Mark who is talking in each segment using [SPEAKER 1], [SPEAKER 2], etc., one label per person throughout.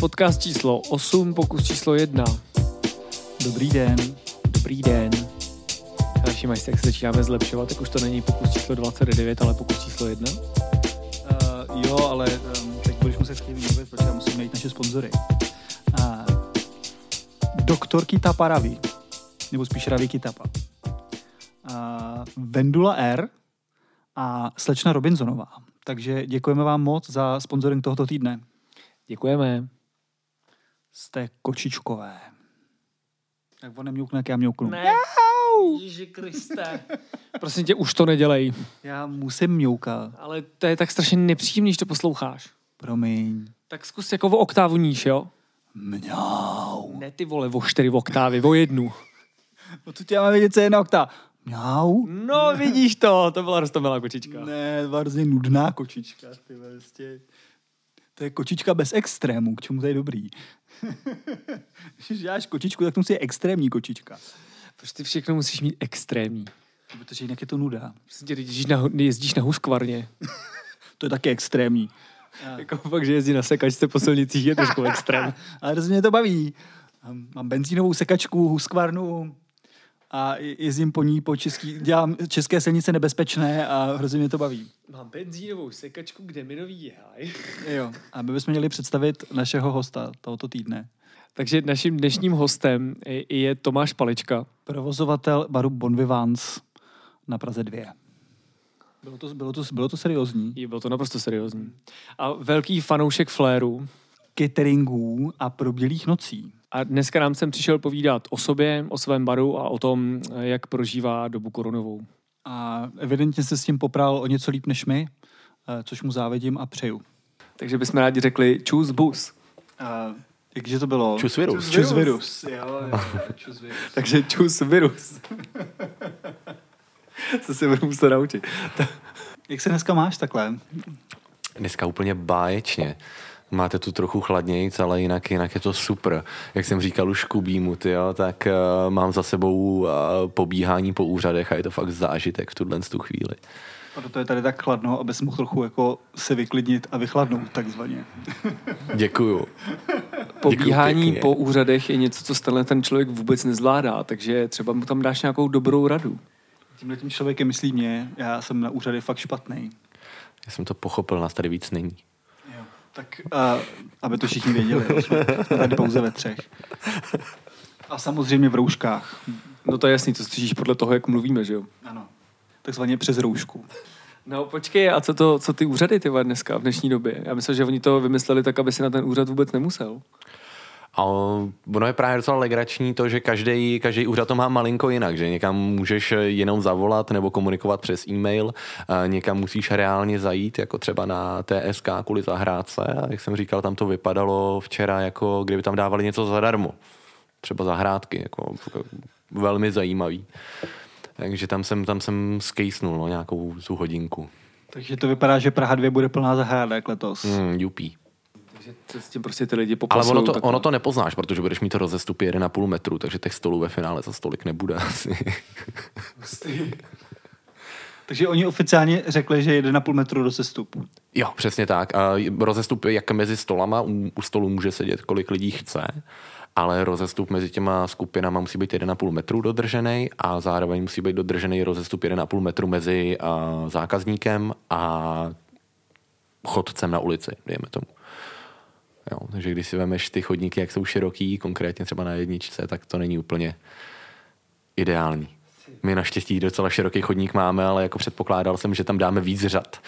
[SPEAKER 1] Podcast číslo 8, pokus číslo 1.
[SPEAKER 2] Dobrý den.
[SPEAKER 1] Dobrý den. Ale všimaj si, jak se začínáme zlepšovat, tak už to není pokus číslo 29, ale pokus číslo 1.
[SPEAKER 2] Uh, jo, ale um, teď budeš muset chvíli mluvit, protože musím najít naše sponzory. Uh, doktor Kitapa Ravi, nebo spíš Ravi Kitapa. Uh, Vendula R a slečna Robinsonová. Takže děkujeme vám moc za sponsoring tohoto týdne.
[SPEAKER 1] Děkujeme.
[SPEAKER 2] Jste kočičkové. Tak on nemňoukne, jak já mňouknu.
[SPEAKER 1] Ne. Ježiši Kriste. Prosím tě, už to nedělej.
[SPEAKER 2] Já musím mňoukat.
[SPEAKER 1] Ale to je tak strašně nepříjemný, když to posloucháš.
[SPEAKER 2] Promiň.
[SPEAKER 1] Tak zkus jako o oktávu níž, jo?
[SPEAKER 2] Mňau.
[SPEAKER 1] Ne ty vole, o čtyři oktávy, o jednu.
[SPEAKER 2] No to tě máme vědět, co je jedna okta. Mňau.
[SPEAKER 1] No vidíš to, to byla rostomilá kočička.
[SPEAKER 2] Ne, hrozně nudná kočička. Ty vlastně. To je kočička bez extrému, k čemu to je dobrý. Když děláš kočičku, tak to musí extrémní kočička.
[SPEAKER 1] Proč ty všechno musíš mít extrémní?
[SPEAKER 2] Protože jinak je to nuda.
[SPEAKER 1] Prostě tě, jezdíš na, jezdíš na Huskvarně.
[SPEAKER 2] To je taky extrémní.
[SPEAKER 1] Jako fakt, že jezdí na sekačce po silnicích je trošku extrém.
[SPEAKER 2] Ale mě to baví. Mám- benzínovou sekačku, Husqvarnu a je- jezdím po ní po český, dělám české silnice nebezpečné a hrozně mě to baví.
[SPEAKER 1] Mám benzínovou sekačku, kde minový jehaj.
[SPEAKER 2] Jo. A my bychom měli představit našeho hosta tohoto týdne.
[SPEAKER 1] Takže naším dnešním hostem je- je Tomáš Palička.
[SPEAKER 2] Provozovatel baru Bon Vivants na Praze 2. Bylo to, bylo to, bylo to seriózní.
[SPEAKER 1] Je, bylo to naprosto seriózní. A velký fanoušek fléru.
[SPEAKER 2] Cateringů a probělých nocí.
[SPEAKER 1] A dneska nám sem přišel povídat o sobě, o svém baru a o tom, jak prožívá dobu koronovou.
[SPEAKER 2] A evidentně se s tím popral o něco líp než my, eh, což mu závidím a přeju.
[SPEAKER 1] Takže bychom rádi řekli čus bus.
[SPEAKER 2] A jakže to bylo?
[SPEAKER 3] Čus virus.
[SPEAKER 2] Čus virus. Jo, jo, čus virus.
[SPEAKER 1] Takže čus virus. Co se budu muset naučit.
[SPEAKER 2] Jak se dneska máš takhle?
[SPEAKER 3] Dneska úplně báječně. Máte tu trochu chladnějc, ale jinak, jinak je to super. Jak jsem říkal už Kubímu, tyjo, tak uh, mám za sebou uh, pobíhání po úřadech a je to fakt zážitek v tuhle tu chvíli.
[SPEAKER 2] Proto je tady tak chladno, abys mohl trochu jako se vyklidnit a vychladnout takzvaně.
[SPEAKER 3] Děkuju.
[SPEAKER 1] Pobíhání
[SPEAKER 3] pěkně.
[SPEAKER 1] po úřadech je něco, co tenhle ten člověk vůbec nezvládá, takže třeba mu tam dáš nějakou dobrou radu.
[SPEAKER 2] Tímhle tím člověkem myslí mě, já jsem na úřady fakt špatný.
[SPEAKER 3] Já jsem to pochopil, nás tady víc není.
[SPEAKER 2] Tak, uh, aby to všichni věděli, jsme tady pouze ve třech. A samozřejmě v rouškách.
[SPEAKER 1] No to je jasný, to slyšíš podle toho, jak mluvíme, že jo?
[SPEAKER 2] Ano. Takzvaně přes roušku.
[SPEAKER 1] No počkej, a co, to, co ty úřady ty dneska v dnešní době? Já myslím, že oni to vymysleli tak, aby si na ten úřad vůbec nemusel.
[SPEAKER 3] A ono je právě docela legrační to, že každý, každý úřad to má malinko jinak, že někam můžeš jenom zavolat nebo komunikovat přes e-mail, někam musíš reálně zajít, jako třeba na TSK kvůli zahrádce a jak jsem říkal, tam to vypadalo včera, jako kdyby tam dávali něco zadarmo. Třeba zahrádky, jako velmi zajímavý. Takže tam jsem, tam jsem skejsnul no, nějakou tu hodinku.
[SPEAKER 2] Takže to vypadá, že Praha 2 bude plná zahrádek letos.
[SPEAKER 3] Hmm, jupí.
[SPEAKER 1] Takže to s tím prostě ty lidi
[SPEAKER 3] Ale
[SPEAKER 1] popasují.
[SPEAKER 3] ono to,
[SPEAKER 1] takhle.
[SPEAKER 3] ono to nepoznáš, protože budeš mít to rozestupy 1,5 metru, takže těch stolů ve finále za stolik nebude asi.
[SPEAKER 2] Takže oni oficiálně řekli, že 1,5 metru do sestupu.
[SPEAKER 3] Jo, přesně tak. A rozestup je jak mezi stolama, u, u stolu může sedět kolik lidí chce, ale rozestup mezi těma skupinama musí být 1,5 metru dodržený a zároveň musí být dodržený rozestup 1,5 metru mezi a, zákazníkem a chodcem na ulici, dejme tomu. Jo, takže když si vemeš ty chodníky, jak jsou široký, konkrétně třeba na jedničce, tak to není úplně ideální. My naštěstí docela široký chodník máme, ale jako předpokládal jsem, že tam dáme víc řad.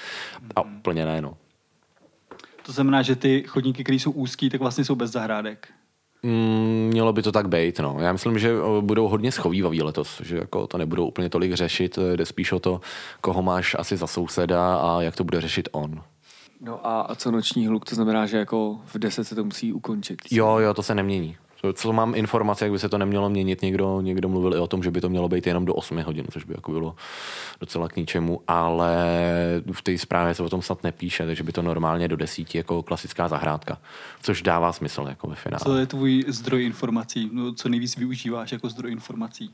[SPEAKER 3] A úplně ne, no.
[SPEAKER 2] To znamená, že ty chodníky, které jsou úzký, tak vlastně jsou bez zahrádek.
[SPEAKER 3] Mm, mělo by to tak být, no. Já myslím, že budou hodně schovývaví letos, že jako to nebudou úplně tolik řešit, jde spíš o to, koho máš asi za souseda a jak to bude řešit on.
[SPEAKER 1] No a, a co noční hluk, to znamená, že jako v 10 se to musí ukončit.
[SPEAKER 3] Jo, jo, to se nemění. Co- Co mám informace, jak by se to nemělo měnit, někdo, někdo mluvil i o tom, že by to mělo být jenom do 8 hodin, což by jako bylo docela k ničemu, ale v té zprávě se o tom snad nepíše, takže by to normálně do desíti jako klasická zahrádka, což dává smysl jako ve finále.
[SPEAKER 2] Co je tvůj zdroj informací? No, co nejvíc využíváš jako zdroj informací?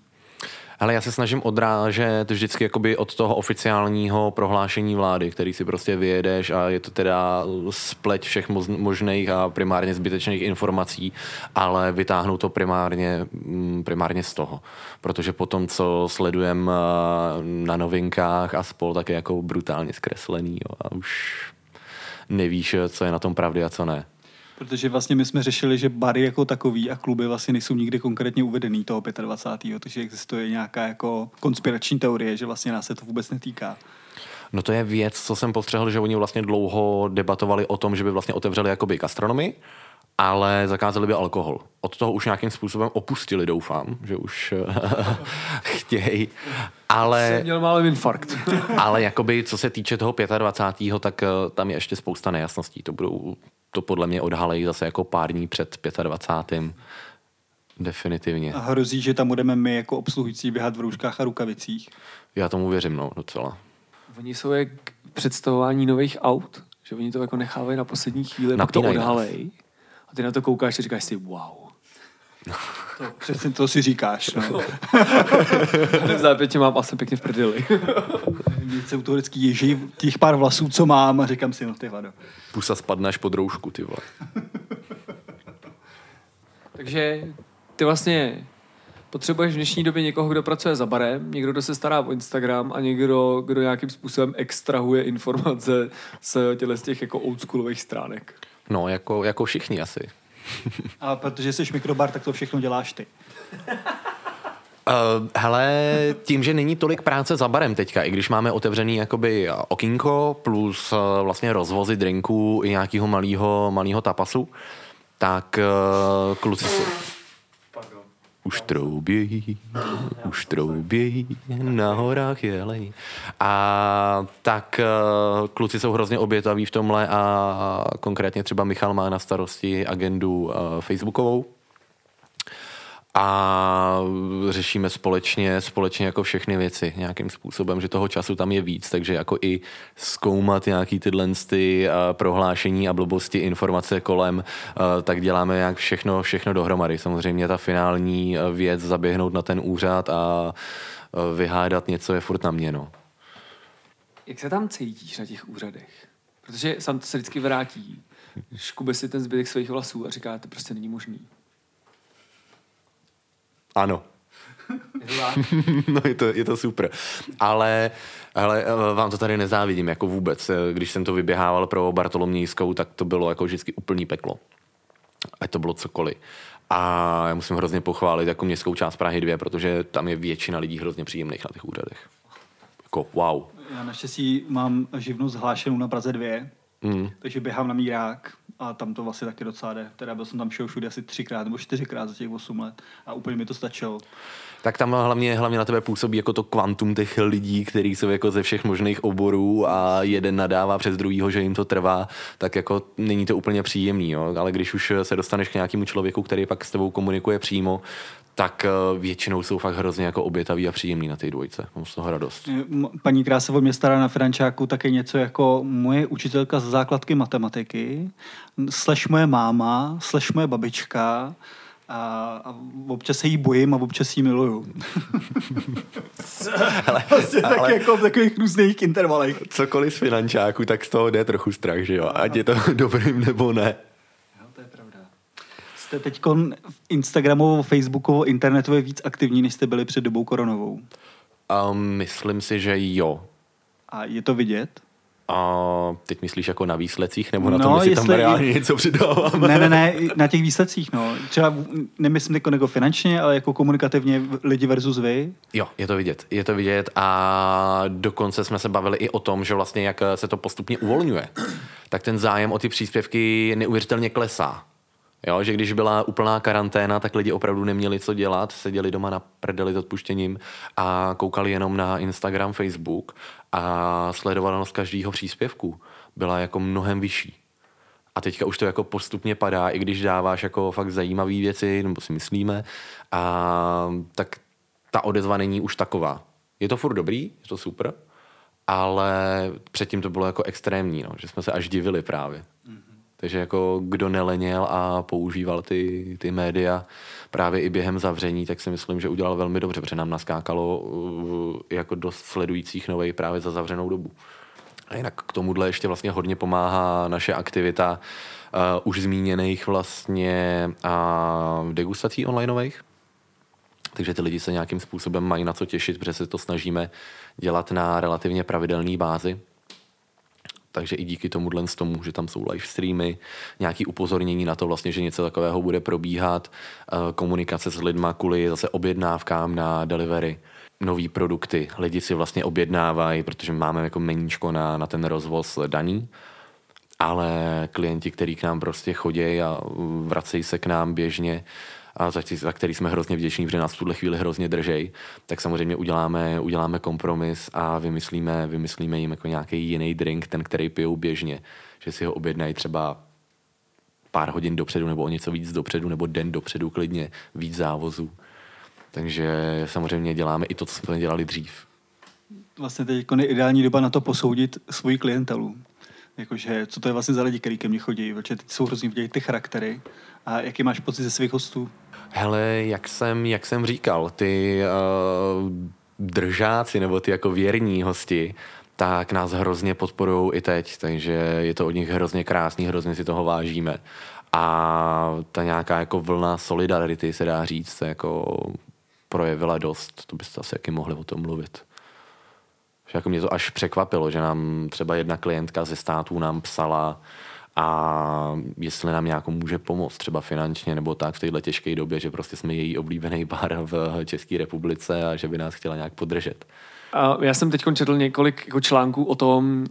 [SPEAKER 3] Ale já se snažím odrážet vždycky jakoby od toho oficiálního prohlášení vlády, který si prostě vyjedeš a je to teda spleť všech možných a primárně zbytečných informací, ale vytáhnu to primárně, mm, primárně z toho. Protože potom, co sledujem eh, na novinkách a spol, tak je jako brutálně zkreslený jo, a už nevíš, co je na tom pravdy a co ne.
[SPEAKER 2] Protože vlastně my jsme řešili, že bary jako takový a kluby vlastně nejsou nikdy konkrétně uvedený toho 25. Takže existuje nějaká jako konspirační teorie, že vlastně nás se to vůbec netýká.
[SPEAKER 3] No to je věc, co jsem postřehl, že oni vlastně dlouho debatovali o tom, že by vlastně otevřeli jakoby gastronomii, ale zakázali by alkohol. Od toho už nějakým způsobem opustili, doufám, že už chtějí. Ale,
[SPEAKER 1] Jsem měl málem infarkt.
[SPEAKER 3] ale jakoby, co se týče toho 25. tak eh, tam je ještě spousta nejasností. To budou, to podle mě odhalejí zase jako pár dní před 25. Definitivně.
[SPEAKER 2] A hrozí, že tam budeme my jako obsluhující běhat v rouškách a rukavicích.
[SPEAKER 3] Já tomu věřím, no, docela.
[SPEAKER 1] Oni jsou jak představování nových aut, že oni to jako nechávají na poslední chvíli, pak to odhalej. A ty na to koukáš a říkáš si, wow.
[SPEAKER 2] To, přesně to si říkáš. No.
[SPEAKER 1] V zápětě mám asi pěkně v prdeli.
[SPEAKER 2] Víc se u toho vždycky ježí těch pár vlasů, co mám a říkám si, no ty vado.
[SPEAKER 3] Pusa spadne až pod roušku, ty vole.
[SPEAKER 1] Takže ty vlastně potřebuješ v dnešní době někoho, kdo pracuje za barem, někdo, kdo se stará o Instagram a někdo, kdo nějakým způsobem extrahuje informace z těle z těch jako oldschoolových stránek.
[SPEAKER 3] No, jako, jako všichni asi.
[SPEAKER 2] A protože jsi mikrobar, tak to všechno děláš ty.
[SPEAKER 3] Uh, hele, tím, že není tolik práce za barem teďka, i když máme otevřený jakoby okýnko plus uh, vlastně rozvozy drinků i nějakého malého malýho tapasu, tak uh, kluci jsou... Už troubějí, už troubějí, na horách jelení. A tak kluci jsou hrozně obětaví v tomhle a konkrétně třeba Michal má na starosti agendu facebookovou, a řešíme společně, společně jako všechny věci nějakým způsobem, že toho času tam je víc, takže jako i zkoumat nějaký tyhle ty prohlášení a blbosti, informace kolem, tak děláme jak všechno, všechno dohromady. Samozřejmě ta finální věc, zaběhnout na ten úřad a vyhádat něco je furt na mě, no.
[SPEAKER 1] Jak se tam cítíš na těch úřadech? Protože sám to se vždycky vrátí. Škube si ten zbytek svých vlasů a říká, to prostě není možný.
[SPEAKER 3] Ano.
[SPEAKER 1] Je to tak?
[SPEAKER 3] no je to, je to super. Ale, ale eh, vám to tady nezávidím jako vůbec. Eh, Když jsem to vyběhával pro Bartolomějskou, tak to bylo jako vždycky úplný peklo. Ať to bylo cokoliv. A já musím hrozně pochválit jako městskou část Prahy 2, protože tam je většina lidí hrozně příjemných na těch úřadech. Jako wow.
[SPEAKER 2] Já naštěstí mám živnost hlášenou na Praze 2,
[SPEAKER 3] Mm.
[SPEAKER 2] takže běhám na Mírák a tam to vlastně taky docela jde. Teda byl jsem tam všeho všude asi třikrát nebo čtyřikrát za těch 8 let a úplně mi to stačilo.
[SPEAKER 3] Tak tam hlavně, hlavně na tebe působí jako to kvantum těch lidí, kteří jsou jako ze všech možných oborů a jeden nadává přes druhýho, že jim to trvá, tak jako není to úplně příjemný, jo? ale když už se dostaneš k nějakému člověku, který pak s tebou komunikuje přímo, tak eh, většinou jsou fakt hrozně jako obětaví a příjemný na té dvojce. Mám z toho radost.
[SPEAKER 2] M- Paní, o mě stará na Frančáku, tak je něco jako moje učitelka z základky matematiky, slash moje máma, slash moje babička a, a občas se jí bojím a občas jí miluju.
[SPEAKER 3] ale,
[SPEAKER 2] Prostě tak jako v takových různých intervalech.
[SPEAKER 3] cokoliv z finančáku, tak z toho jde trochu strach, že jo? Ať je to dobrým nebo ne.
[SPEAKER 2] Jo, to je pravda. Jste teď Instagramovo, Facebookovo, internetově víc aktivní, než jste byli před dobou koronovou.
[SPEAKER 3] Um, myslím si, že jo.
[SPEAKER 2] A je to vidět?
[SPEAKER 3] A teď myslíš jako na výsledcích, nebo na
[SPEAKER 2] No,
[SPEAKER 3] tom, jestli tam
[SPEAKER 2] jestli-
[SPEAKER 3] reálně něco přidáváme?
[SPEAKER 2] Ne, ne, ne, na těch výsledcích, no. Třeba nemyslím jako, jako finančně, ale jako komunikativně lidi versus vy.
[SPEAKER 3] Jo, je to vidět. Je to vidět a dokonce jsme se bavili i o tom, že vlastně jak se to postupně uvolňuje, tak ten zájem o ty příspěvky neuvěřitelně klesá. Jo, že když byla úplná karanténa, tak lidi opravdu neměli co dělat, seděli doma na prdeli s odpuštěním a koukali jenom na Instagram, Facebook a sledovanost každého příspěvku byla jako mnohem vyšší. A teďka už to jako postupně padá, i když dáváš jako fakt zajímavé věci, nebo si myslíme, a tak ta odezva není už taková. Je to furt dobrý, je to super, ale předtím to bylo jako extrémní, no, že jsme se až divili právě. Takže jako kdo neleněl a používal ty, ty média právě i během zavření, tak si myslím, že udělal velmi dobře, protože nám naskákalo uh, jako dost sledujících novej právě za zavřenou dobu. A jinak k tomuhle ještě vlastně hodně pomáhá naše aktivita uh, už zmíněných vlastně uh, degustací onlineových. Takže ty lidi se nějakým způsobem mají na co těšit, protože se to snažíme dělat na relativně pravidelné bázi. Takže i díky tomuhle z tomu, že tam jsou live streamy, nějaký upozornění na to vlastně, že něco takového bude probíhat, uh, komunikace s lidma kvůli zase objednávkám na delivery nové produkty. Lidi si vlastně objednávají, protože máme jako meníčko na, na ten rozvoz daný, ale klienti, kteří k nám prostě chodí a vracejí se k nám běžně, a za, za který jsme hrozně vděční, protože nás v tuhle chvíli hrozně držej, tak samozřejmě uděláme, uděláme kompromis a vymyslíme, vymyslíme jim jako nějaký jiný drink, ten, který pijou běžně, že si ho objednají třeba pár hodin dopředu nebo o něco víc dopředu nebo den dopředu klidně, víc závozů. Takže samozřejmě děláme i to, co jsme dělali dřív.
[SPEAKER 2] Vlastně teď je ideální doba na to posoudit svoji klientelu. Jakože, co to je vlastně za lidi, kteří ke mně chodí, protože teď jsou hrozně vidět ty charaktery. A jaký máš pocit ze svých hostů?
[SPEAKER 3] Hele, jak jsem, jak jsem říkal, ty uh, držáci nebo ty jako věrní hosti, tak nás hrozně podporují i teď, takže je to od nich hrozně krásný, hrozně si toho vážíme. A ta nějaká jako vlna solidarity se dá říct, se jako projevila dost, to byste asi jaký mohli o tom mluvit. Jako mě to až překvapilo, že nám třeba jedna klientka ze států nám psala, a jestli nám nějakou může pomoct, třeba finančně nebo tak v této těžké době, že prostě jsme její oblíbený bar v České republice a že by nás chtěla nějak podržet.
[SPEAKER 1] Já jsem teď četl několik jako článků o tom,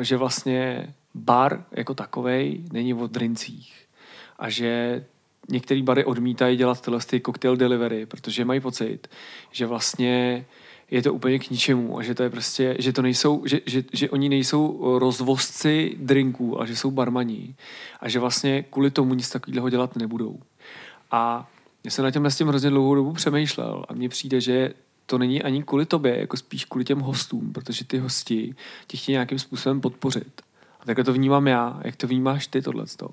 [SPEAKER 1] že vlastně bar jako takovej není o drincích a že některé bary odmítají dělat tyhle ty cocktail delivery, protože mají pocit, že vlastně je to úplně k ničemu a že to je prostě, že to nejsou, že, že, že oni nejsou rozvozci drinků, a že jsou barmaní a že vlastně kvůli tomu nic takového dělat nebudou. A já jsem na těm s tím hrozně dlouhou dobu přemýšlel a mně přijde, že to není ani kvůli tobě, jako spíš kvůli těm hostům, protože ty hosti tě chtějí nějakým způsobem podpořit. A takhle to vnímám já. Jak to vnímáš ty tohleto?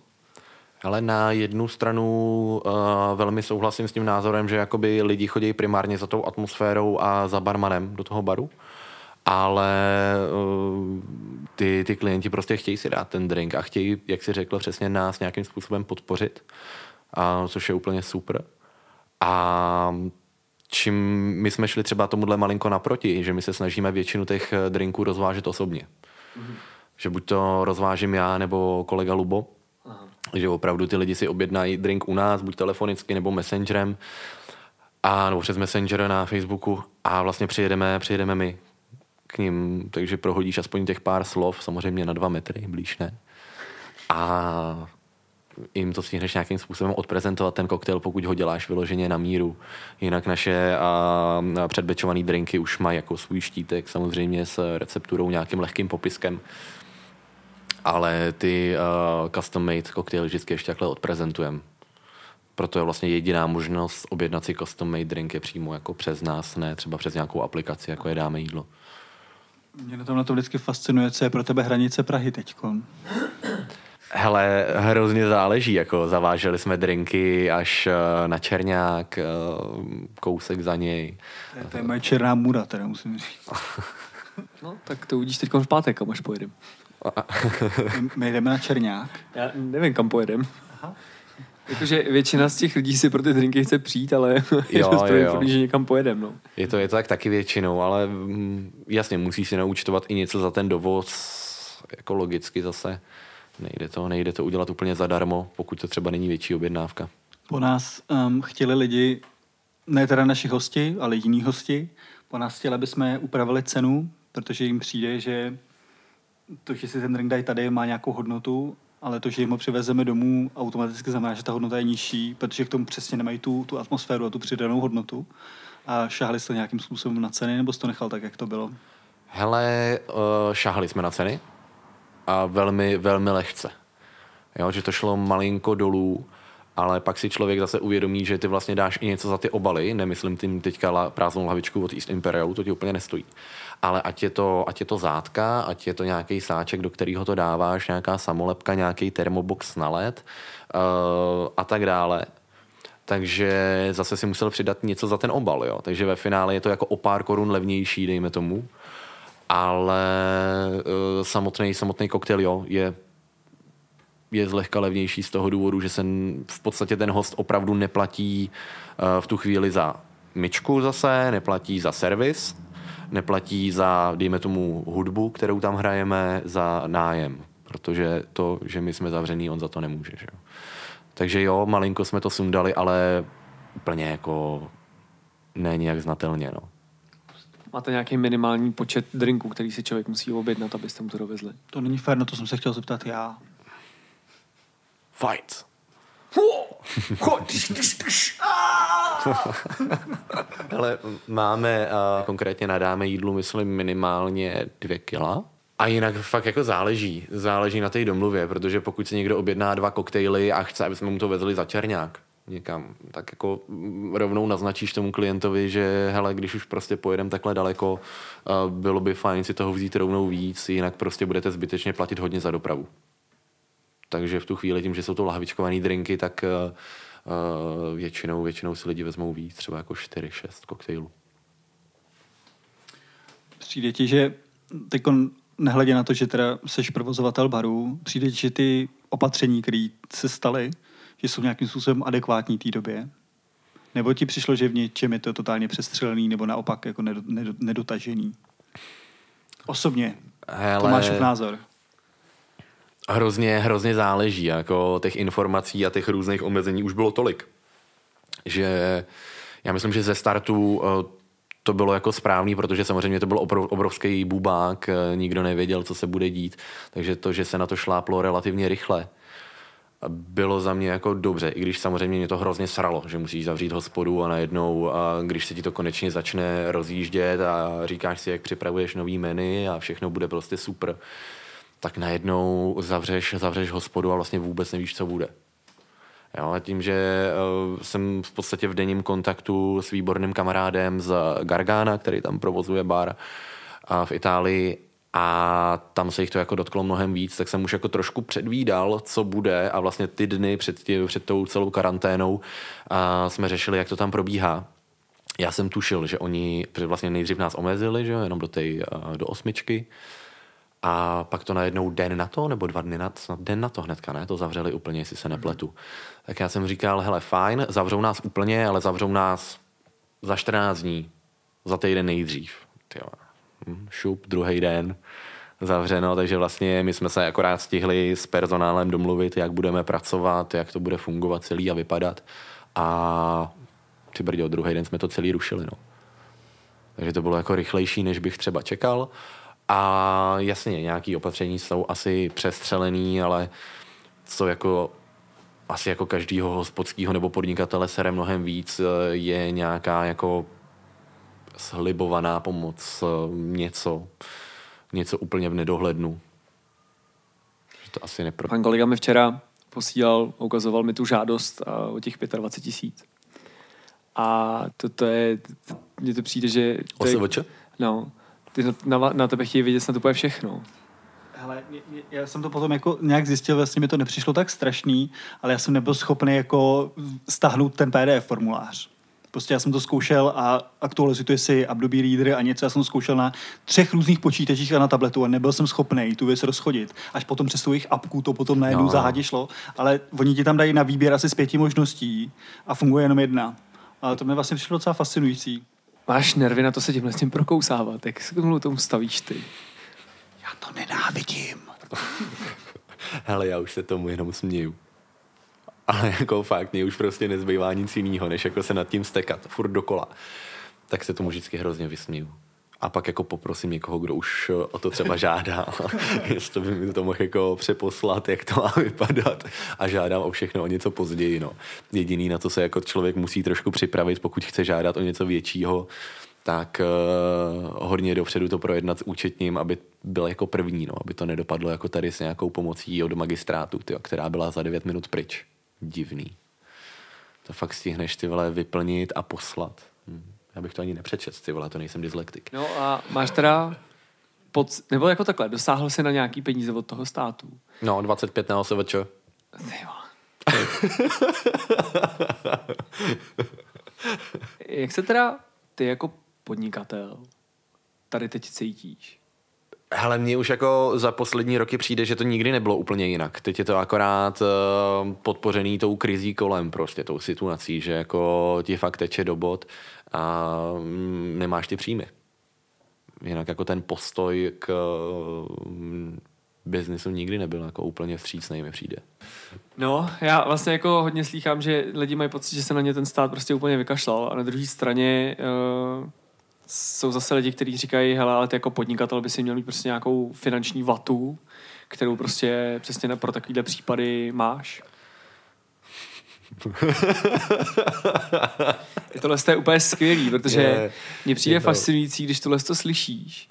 [SPEAKER 3] Ale na jednu stranu uh, velmi souhlasím s tím názorem, že jakoby lidi chodí primárně za tou atmosférou a za barmanem do toho baru, ale uh, ty, ty klienti prostě chtějí si dát ten drink a chtějí, jak si řekl, přesně nás nějakým způsobem podpořit, a, což je úplně super. A čím my jsme šli třeba tomuhle malinko naproti, že my se snažíme většinu těch drinků rozvážet osobně. Mm-hmm. Že buď to rozvážím já nebo kolega Lubo, že opravdu ty lidi si objednají drink u nás, buď telefonicky nebo messengerem, a nebo přes messenger na Facebooku a vlastně přijedeme, přijedeme my k ním, takže prohodíš aspoň těch pár slov, samozřejmě na dva metry, blíž ne. A jim to stihneš nějakým způsobem odprezentovat ten koktejl, pokud ho děláš vyloženě na míru. Jinak naše a, předbečované drinky už mají jako svůj štítek, samozřejmě s recepturou, nějakým lehkým popiskem, ale ty uh, custom made koktejly vždycky ještě takhle odprezentujeme. Proto je vlastně jediná možnost objednat si custom made drink je přímo jako přes nás, ne třeba přes nějakou aplikaci, jako je dáme jídlo.
[SPEAKER 2] Mě na tom na to vždycky fascinuje, co je pro tebe hranice Prahy teďkon.
[SPEAKER 3] Hele, hrozně záleží, jako zaváželi jsme drinky až uh, na Černák, uh, kousek za něj.
[SPEAKER 2] To je, to je moje černá můra, teda musím říct.
[SPEAKER 1] no, tak to uvidíš teď v pátek, kam až pojedem.
[SPEAKER 2] My jdeme na Černák.
[SPEAKER 1] Já nevím, kam pojedem. Aha. Jakože většina z těch lidí si pro ty drinky chce přijít, ale jo, jo, jo. že někam pojedem. No.
[SPEAKER 3] Je, to, je to tak taky většinou, ale mm, jasně, musíš si naučtovat i něco za ten dovoz, jako logicky zase. Nejde to, nejde to udělat úplně zadarmo, pokud to třeba není větší objednávka.
[SPEAKER 2] Po nás um, chtěli lidi, ne teda naši hosti, ale jiní hosti, po nás chtěli, aby jsme upravili cenu, protože jim přijde, že to, že si ten drink dají tady, má nějakou hodnotu, ale to, že jim ho přivezeme domů, automaticky znamená, že ta hodnota je nižší, protože k tomu přesně nemají tu, tu atmosféru a tu přidanou hodnotu. A šáhli jste nějakým způsobem na ceny, nebo jsi to nechal tak, jak to bylo?
[SPEAKER 3] Hele, uh, šáhli jsme na ceny a velmi, velmi lehce. Jo, že to šlo malinko dolů ale pak si člověk zase uvědomí, že ty vlastně dáš i něco za ty obaly, nemyslím tím teďka prázdnou lavičku od East Imperialu, to ti úplně nestojí. Ale ať je to, ať je to zátka, ať je to nějaký sáček, do kterého to dáváš, nějaká samolepka, nějaký termobox na led uh, a tak dále, takže zase si musel přidat něco za ten obal, jo. Takže ve finále je to jako o pár korun levnější, dejme tomu. Ale samotný, samotný koktejl, jo, je je zlehka levnější z toho důvodu, že se v podstatě ten host opravdu neplatí uh, v tu chvíli za myčku zase, neplatí za servis, neplatí za, dejme tomu, hudbu, kterou tam hrajeme, za nájem. Protože to, že my jsme zavřený, on za to nemůže. Že? Takže jo, malinko jsme to sundali, ale úplně jako ne nějak znatelně. No.
[SPEAKER 1] Máte nějaký minimální počet drinků, který si člověk musí objednat, abyste mu to dovezli?
[SPEAKER 2] To není fér, na to jsem se chtěl zeptat já.
[SPEAKER 3] Fight. Ale máme, uh, konkrétně nadáme jídlu, myslím, minimálně dvě kila. A jinak fakt jako záleží. Záleží na té domluvě, protože pokud se někdo objedná dva koktejly a chce, aby jsme mu to vezli za čerňák někam, tak jako rovnou naznačíš tomu klientovi, že hele, když už prostě pojedeme takhle daleko, bylo by fajn si toho vzít rovnou víc, jinak prostě budete zbytečně platit hodně za dopravu. Takže v tu chvíli tím, že jsou to lahvičkované drinky, tak uh, většinou, většinou si lidi vezmou víc, třeba jako 4-6 koktejlů.
[SPEAKER 2] Přijde ti, že teď nehledě na to, že teda seš provozovatel baru, přijde ti, že ty opatření, které se staly, že jsou nějakým způsobem adekvátní té době? Nebo ti přišlo, že v něčem je to totálně přestřelený, nebo naopak jako nedotažený? Osobně, Hele, to máš názor.
[SPEAKER 3] Hrozně, hrozně záleží, jako těch informací a těch různých omezení už bylo tolik, že já myslím, že ze startu eh, to bylo jako správný, protože samozřejmě to byl obrovský bubák, eh, nikdo nevěděl, co se bude dít, takže to, že se na to šláplo relativně rychle, bylo za mě jako dobře, i když samozřejmě mě to hrozně sralo, že musíš zavřít hospodu a najednou, a když se ti to konečně začne rozjíždět a říkáš si, jak připravuješ nový menu a všechno bude prostě super, tak najednou zavřeš, zavřeš hospodu a vlastně vůbec nevíš, co bude. Jo, a tím, že uh, jsem v podstatě v denním kontaktu s výborným kamarádem z Gargana, který tam provozuje bar uh, v Itálii a tam se jich to jako dotklo mnohem víc, tak jsem už jako trošku předvídal, co bude a vlastně ty dny před, tě, před tou celou karanténou uh, jsme řešili, jak to tam probíhá. Já jsem tušil, že oni vlastně nejdřív nás omezili, že jo, jenom do uh, do osmičky, a pak to najednou den na to, nebo dva dny na to, snad den na to hnedka, ne? To zavřeli úplně, jestli se nepletu. Tak já jsem říkal, hele, fajn, zavřou nás úplně, ale zavřou nás za 14 dní, za týden nejdřív. Tyjo. Hm, šup, druhý den, zavřeno, takže vlastně my jsme se akorát stihli s personálem domluvit, jak budeme pracovat, jak to bude fungovat celý a vypadat. A ty brďo, druhý den jsme to celý rušili, no. Takže to bylo jako rychlejší, než bych třeba čekal. A jasně, nějaké opatření jsou asi přestřelený, ale co jako asi jako každýho hospodského nebo podnikatele sere mnohem víc, je nějaká jako slibovaná pomoc, něco, něco úplně v nedohlednu. Že to asi nepro...
[SPEAKER 1] Pan kolega mi včera posílal, ukazoval mi tu žádost o těch 25 tisíc. A to, to je, mně to přijde, že...
[SPEAKER 3] To je,
[SPEAKER 1] No, ty na, na, na tebe chtějí vidět snad úplně všechno.
[SPEAKER 2] Hele, já jsem to potom jako nějak zjistil, vlastně mi to nepřišlo tak strašný, ale já jsem nebyl schopný jako stáhnout ten PDF formulář. Prostě já jsem to zkoušel a aktualizuje si Adobe Reader a něco. Já jsem to zkoušel na třech různých počítačích a na tabletu a nebyl jsem schopný tu věc rozchodit. Až potom přes tu jejich apku to potom najednou no. zahádě šlo. Ale oni ti tam dají na výběr asi z pěti možností a funguje jenom jedna. Ale to mi vlastně přišlo docela fascinující.
[SPEAKER 1] Máš nervy na to se tímhle s tím prokousávat. Jak se k tomu stavíš ty?
[SPEAKER 2] Já to nenávidím.
[SPEAKER 3] Hele, já už se tomu jenom směju. Ale jako fakt, mě už prostě nezbývá nic jiného, než jako se nad tím stekat, furt dokola. Tak se tomu vždycky hrozně vysměju a pak jako poprosím někoho, kdo už eh, o to třeba žádá, jestli by mi to mohl jako přeposlat, jak to má vypadat a žádám o všechno o něco později. No. Jediný, na to se jako člověk musí trošku připravit, pokud chce žádat o něco většího, tak uh, hodně dopředu to projednat s účetním, aby byl jako první, no, aby to nedopadlo jako tady s nějakou pomocí od magistrátu, tyjo, která byla za 9 minut pryč. Divný. To fakt stihneš ty vole vyplnit a poslat. Já bych to ani nepřečet, ty vole, to nejsem dyslektik.
[SPEAKER 1] No a máš teda pod, nebo jako takhle, dosáhl si na nějaký peníze od toho státu.
[SPEAKER 3] No, 25 na OSVČ.
[SPEAKER 1] Ty. Jak se teda ty jako podnikatel tady teď cítíš?
[SPEAKER 3] Hele, mně už jako za poslední roky přijde, že to nikdy nebylo úplně jinak. Teď je to akorát uh, podpořený tou krizí kolem, prostě tou situací, že jako ti fakt teče do bod a mm, nemáš ty příjmy. Jinak jako ten postoj k mm, biznisu nikdy nebyl jako úplně vstřícný, mi přijde.
[SPEAKER 1] No, já vlastně jako hodně slýchám, že lidi mají pocit, že se na ně ten stát prostě úplně vykašlal a na druhé straně uh, jsou zase lidi, kteří říkají, hele, ale ty jako podnikatel by si měl mít prostě nějakou finanční vatu, kterou prostě přesně pro takovýhle případy máš. tohle je úplně skvělý, protože
[SPEAKER 3] Je,
[SPEAKER 1] mně přijde
[SPEAKER 3] je to-
[SPEAKER 1] fascinující, když tohle to slyšíš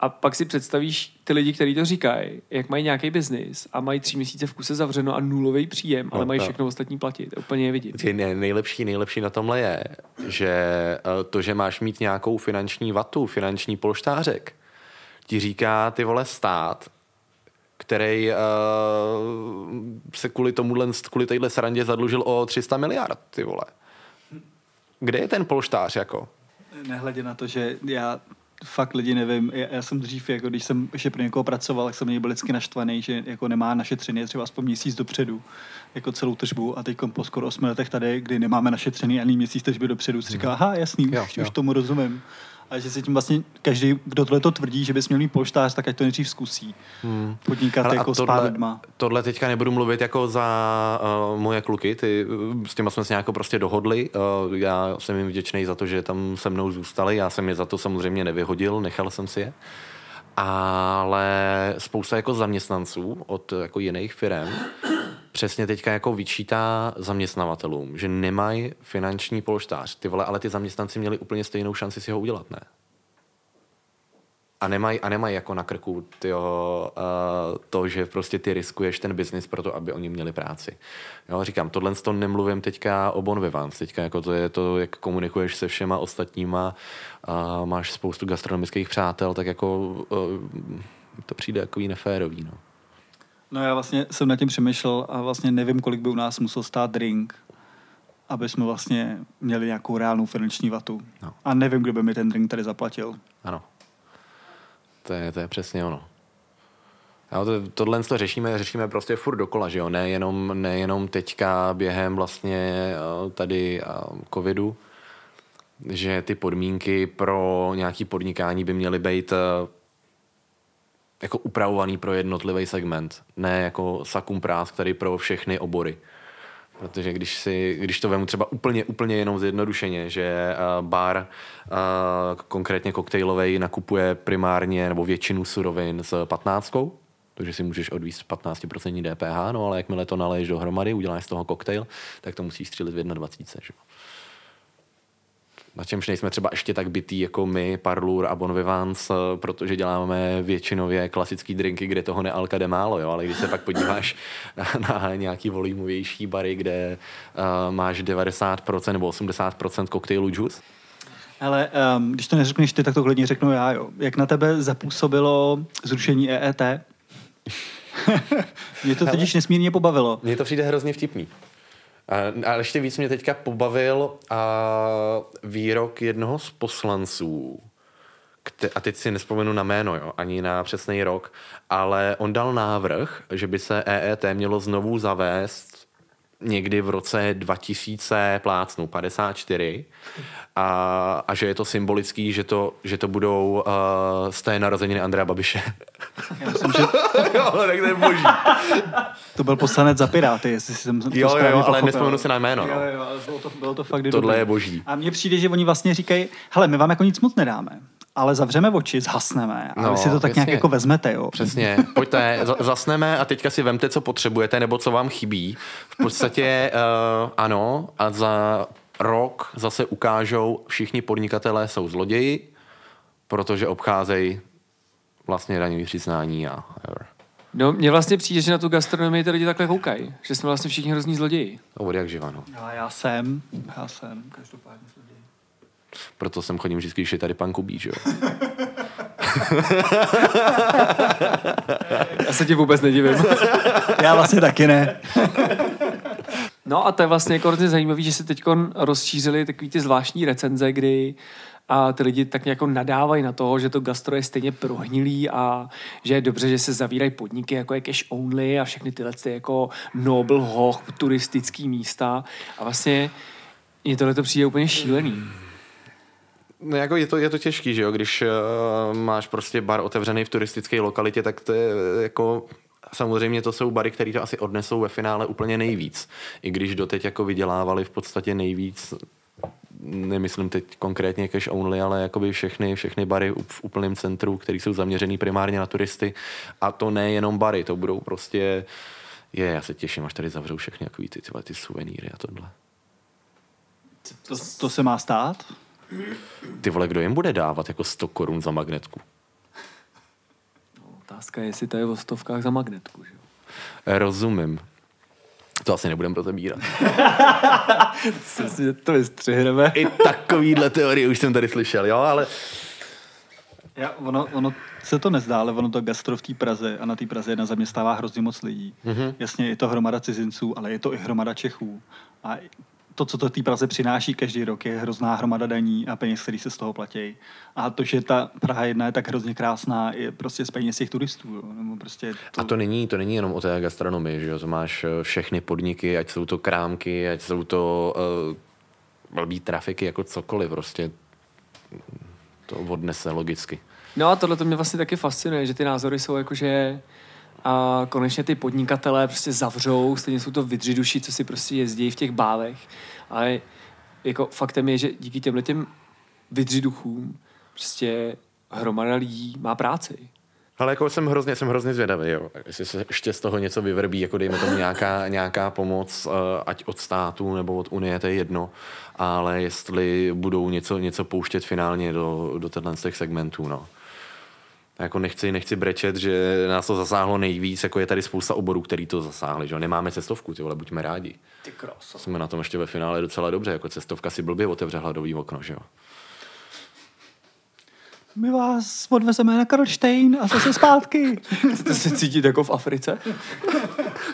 [SPEAKER 1] a pak si představíš ty lidi, kteří to říkají, jak mají nějaký biznis a mají tři měsíce v kuse zavřeno a nulový příjem, ale
[SPEAKER 3] No,
[SPEAKER 1] mají
[SPEAKER 3] tak.
[SPEAKER 1] všechno ostatní platit. Úplně je vidět.
[SPEAKER 3] Ne, nejlepší, nejlepší na tomhle je, že eh, to, že máš mít nějakou finanční vatu, finanční polštářek, ti říká ty vole stát, který uh, se kvůli tomuhle, kvůli téhle srandě zadlužil o 300 miliard, ty vole. Kde je ten polštář, jako?
[SPEAKER 2] Nehledě na to, že já fakt lidi nevím, já, já jsem dřív, jako když jsem ještě pro někoho pracoval, tak jsem byl vždycky naštvaný, že jako nemá našetřený třeba aspoň měsíc dopředu, jako celou tržbu a teď po skoro 8 letech tady, kdy nemáme našetřený ani měsíc tržby dopředu, si říká, aha, jasný,
[SPEAKER 3] Jo,
[SPEAKER 2] už,
[SPEAKER 3] jo.
[SPEAKER 2] už tomu rozumím. A že si tím vlastně každý, kdo tohle to tvrdí, že bys měl mít polštář, tak ať to nejdřív zkusí. Hmm. Podnikat
[SPEAKER 3] Hele,
[SPEAKER 2] jako s pár lidma.
[SPEAKER 3] tohle teďka nebudu mluvit jako za uh, moje kluky, ty, uh, s těma jsme se nějak prostě dohodli. Uh, já jsem jim vděčný za to, že tam se mnou zůstali. Já jsem je za to samozřejmě nevyhodil, nechal jsem si je. Ale spousta jako zaměstnanců od jako jiných firm přesně teďka jako vyčítá zaměstnavatelům, že nemají finanční polštář. Ty vole, ale ty zaměstnanci měli úplně stejnou šanci si ho udělat, ne? A nemají a nemaj jako na krku tyjo, uh, to, že prostě ty riskuješ ten biznis pro to, aby oni měli práci. Jo, říkám, tohle to nemluvím teďka o Bon Vivants, teďka jako to je to, jak komunikuješ se všema ostatníma, uh, máš spoustu gastronomických přátel, tak jako uh, to přijde jako neférový. No.
[SPEAKER 2] No já vlastně jsem nad tím přemýšlel a vlastně nevím, kolik by u nás musel stát drink, aby jsme vlastně měli nějakou reálnou finanční vatu.
[SPEAKER 3] No.
[SPEAKER 2] A nevím, kdo by mi ten drink tady zaplatil.
[SPEAKER 3] Ano. To je, to je přesně ono. Jo, to, tohle to řešíme, řešíme prostě furt dokola, že jo? Nejenom, nejenom teďka během vlastně eh, tady eh, covidu, že ty podmínky pro nějaký podnikání by měly být eh, jako upravovaný pro jednotlivý segment, ne jako sakum prás, který pro všechny obory. Protože když, si, když to vemu třeba úplně, úplně jenom zjednodušeně, že uh, bar, uh, konkrétně koktejlový, nakupuje primárně nebo většinu surovin s 15, takže si můžeš odvíst 15% DPH, no ale jakmile to naleješ dohromady, uděláš z toho koktejl, tak to musíš střílit v 21. Že? Na čemž nejsme třeba ještě tak bytý jako my, Parlour a Bon Vivants, protože děláme většinově klasický drinky, kde toho nealka jde málo, jo? ale když se pak podíváš na nějaký volímovější bary, kde uh, máš 90% nebo 80% koktejlu juice,
[SPEAKER 2] Ale um, když to neřekneš ty, tak to klidně řeknu já. Jo. Jak na tebe zapůsobilo zrušení EET? Mě to totiž nesmírně pobavilo.
[SPEAKER 3] Mně to přijde hrozně vtipný. A, ještě víc mě teďka pobavil a výrok jednoho z poslanců, a teď si nespomenu na jméno, jo, ani na přesný rok, ale on dal návrh, že by se EET mělo znovu zavést někdy v roce 2000 plácnu 54 a, a že je to symbolický, že to, že to budou uh, z té narozeniny Andrea Babiše.
[SPEAKER 2] Já myslím, že
[SPEAKER 3] jo, tak to je boží.
[SPEAKER 2] to byl poslanec za Piráty, jestli jsem to
[SPEAKER 3] Jo, jo,
[SPEAKER 2] správně
[SPEAKER 3] jo, ale nespomenu si na jméno.
[SPEAKER 2] Jo,
[SPEAKER 3] No.
[SPEAKER 2] jo, ale bylo to, bylo to fakt
[SPEAKER 3] Tohle
[SPEAKER 2] dobrý.
[SPEAKER 3] je boží.
[SPEAKER 2] A mně přijde, že oni vlastně říkají, hele, my vám jako nic moc nedáme, ale zavřeme oči, zhasneme a
[SPEAKER 3] No,
[SPEAKER 2] vy si to tak nějak
[SPEAKER 3] jasně.
[SPEAKER 2] jako vezmete, jo.
[SPEAKER 3] Přesně, pojďte, za- zasneme a teďka si vemte, co potřebujete nebo co vám chybí. V podstatě uh, ano a za rok zase ukážou, všichni podnikatelé jsou zloději, protože obcházejí vlastně daňový přiznání a whatever.
[SPEAKER 1] No, mně vlastně přijde, že na tu gastronomii ty lidi takhle koukají. Že jsme vlastně všichni hrozní zloději.
[SPEAKER 3] No, od jak živa, no.
[SPEAKER 2] A já jsem, já jsem, každopádně.
[SPEAKER 3] Proto jsem chodím vždycky, když je tady pan Kubí, že jo.
[SPEAKER 1] Já se ti vůbec nedivím.
[SPEAKER 2] Já vlastně taky ne.
[SPEAKER 1] No a to je vlastně jako hrozně zajímavé, že se teď rozšířily takový ty zvláštní recenze, kdy a ty lidi tak jako nadávají na to, že to gastro je stejně prohnilý a že je dobře, že se zavírají podniky jako je cash only a všechny tyhle ty jako noble hoch, turistický místa a vlastně mně tohle to přijde úplně šílený.
[SPEAKER 3] No jako je to, je to těžký, že jo, když uh, máš prostě bar otevřený v turistické lokalitě, tak to je jako Samozřejmě to jsou bary, které to asi odnesou ve finále úplně nejvíc. I když doteď jako vydělávali v podstatě nejvíc, nemyslím teď konkrétně cash only, ale jakoby všechny, všechny bary v úplném centru, které jsou zaměřený primárně na turisty. A to nejenom bary, to budou prostě je, já se těším, až tady zavřou všechny takový ty, ty, ty suvenýry a tohle.
[SPEAKER 2] To, to se má stát?
[SPEAKER 3] Ty vole, kdo jim bude dávat jako 100 korun za magnetku?
[SPEAKER 1] Otázka je, jestli to je o stovkách za magnetku. Že?
[SPEAKER 3] Rozumím. To asi nebudeme rozebírat.
[SPEAKER 1] to vystřihneme.
[SPEAKER 3] I takovýhle teorie už jsem tady slyšel, jo, ale...
[SPEAKER 2] Já, ono, ono se to nezdá, ale ono to gastro v té Praze a na té Praze jedna zaměstnává hrozně moc lidí. Mm-hmm. Jasně, je to hromada cizinců, ale je to i hromada Čechů. A to, co to té Praze přináší každý rok, je hrozná hromada daní a peněz, který se z toho platí. A to, že ta Praha jedna je tak hrozně krásná, je prostě z peněz těch turistů. Jo. Nebo prostě
[SPEAKER 3] to... A to není, to není jenom o té gastronomii, že jo? To máš eh, všechny podniky, ať jsou to krámky, ať jsou to uh, blbý trafiky, jako cokoliv, prostě to odnese logicky.
[SPEAKER 1] No a tohle to mě vlastně taky fascinuje, že ty názory jsou jako, že a konečně ty podnikatelé prostě zavřou, stejně jsou to vydřiduši, co si prostě jezdí v těch bálech, ale jako faktem je, že díky těmhle těm vydřiduchům prostě hromada lidí má práci.
[SPEAKER 3] Ale jako jsem hrozně, jsem hrozně zvědavý, jo. jestli se ještě z toho něco vyvrbí, jako dejme tomu nějaká, nějaká pomoc, eh, ať od státu nebo od Unie, to je jedno, ale jestli budou něco, něco pouštět finálně do, do z těch segmentů, no jako nechci, nechci brečet, že nás to zasáhlo nejvíc, jako je tady spousta oborů, který to zasáhli, že Nemáme cestovku, ty vole, buďme rádi.
[SPEAKER 1] Ty kroso.
[SPEAKER 3] Jsme na tom ještě ve finále docela dobře, jako cestovka si blbě otevře hladový okno, že jo.
[SPEAKER 2] My vás odvezeme na Karlštejn a zase zpátky.
[SPEAKER 1] Chcete se cítit jako v Africe?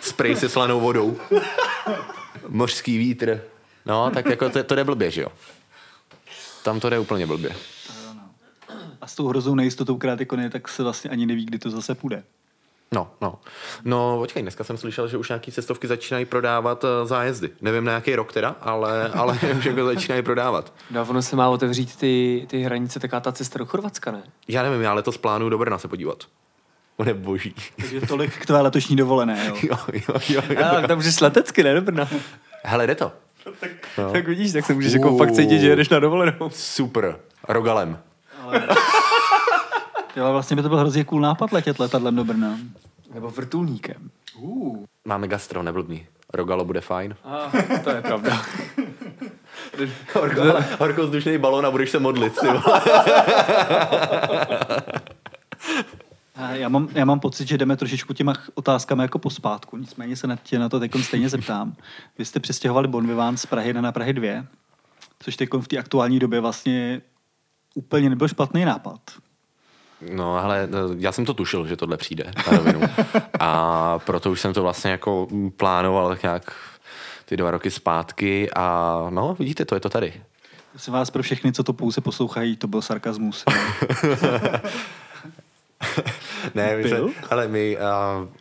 [SPEAKER 3] Sprej se slanou vodou. Mořský vítr. No, tak jako to, to jde blbě, že jo. Tam to jde úplně blbě
[SPEAKER 2] a s tou hrozou nejistotou, která je, tak se vlastně ani neví, kdy to zase půjde.
[SPEAKER 3] No, no. No, počkej, dneska jsem slyšel, že už nějaký cestovky začínají prodávat uh, zájezdy. Nevím na jaký rok teda, ale, ale už jako začínají prodávat.
[SPEAKER 1] No, ono se má otevřít ty, ty hranice, taká ta cesta do Chorvatska, ne?
[SPEAKER 3] Já nevím, já letos plánuju do Brna se podívat. On je boží.
[SPEAKER 2] Takže tolik k tvé letošní dovolené, jo?
[SPEAKER 3] jo, jo, jo, jo.
[SPEAKER 1] A, tam můžeš letecky, ne, do Brna.
[SPEAKER 3] Hele, jde to.
[SPEAKER 1] tak, no. tak vidíš, tak se můžeš uh, jako fakt cítit, že jedeš na dovolenou.
[SPEAKER 3] Super. Rogalem.
[SPEAKER 2] Ale... Jo, vlastně by to byl hrozně cool nápad letět letadlem do Brna.
[SPEAKER 1] Nebo vrtulníkem.
[SPEAKER 3] Uh. Máme gastro, neblbný. Rogalo bude fajn.
[SPEAKER 1] Ah, to je pravda.
[SPEAKER 3] horko, horko vzdušný balon a budeš se modlit.
[SPEAKER 2] já, mám, já mám pocit, že jdeme trošičku těma otázkami jako pospátku. Nicméně se na tě na to teď stejně zeptám. Vy jste přestěhovali Bonviván z Prahy 1 na Prahy 2, což teď v té aktuální době vlastně úplně nebyl špatný nápad.
[SPEAKER 3] No, ale no, já jsem to tušil, že tohle přijde A proto už jsem to vlastně jako plánoval tak nějak ty dva roky zpátky a no, vidíte, to je to tady.
[SPEAKER 2] Prosím vás, pro všechny, co to pouze poslouchají, to byl sarkazmus.
[SPEAKER 3] ne, my se, ale my uh,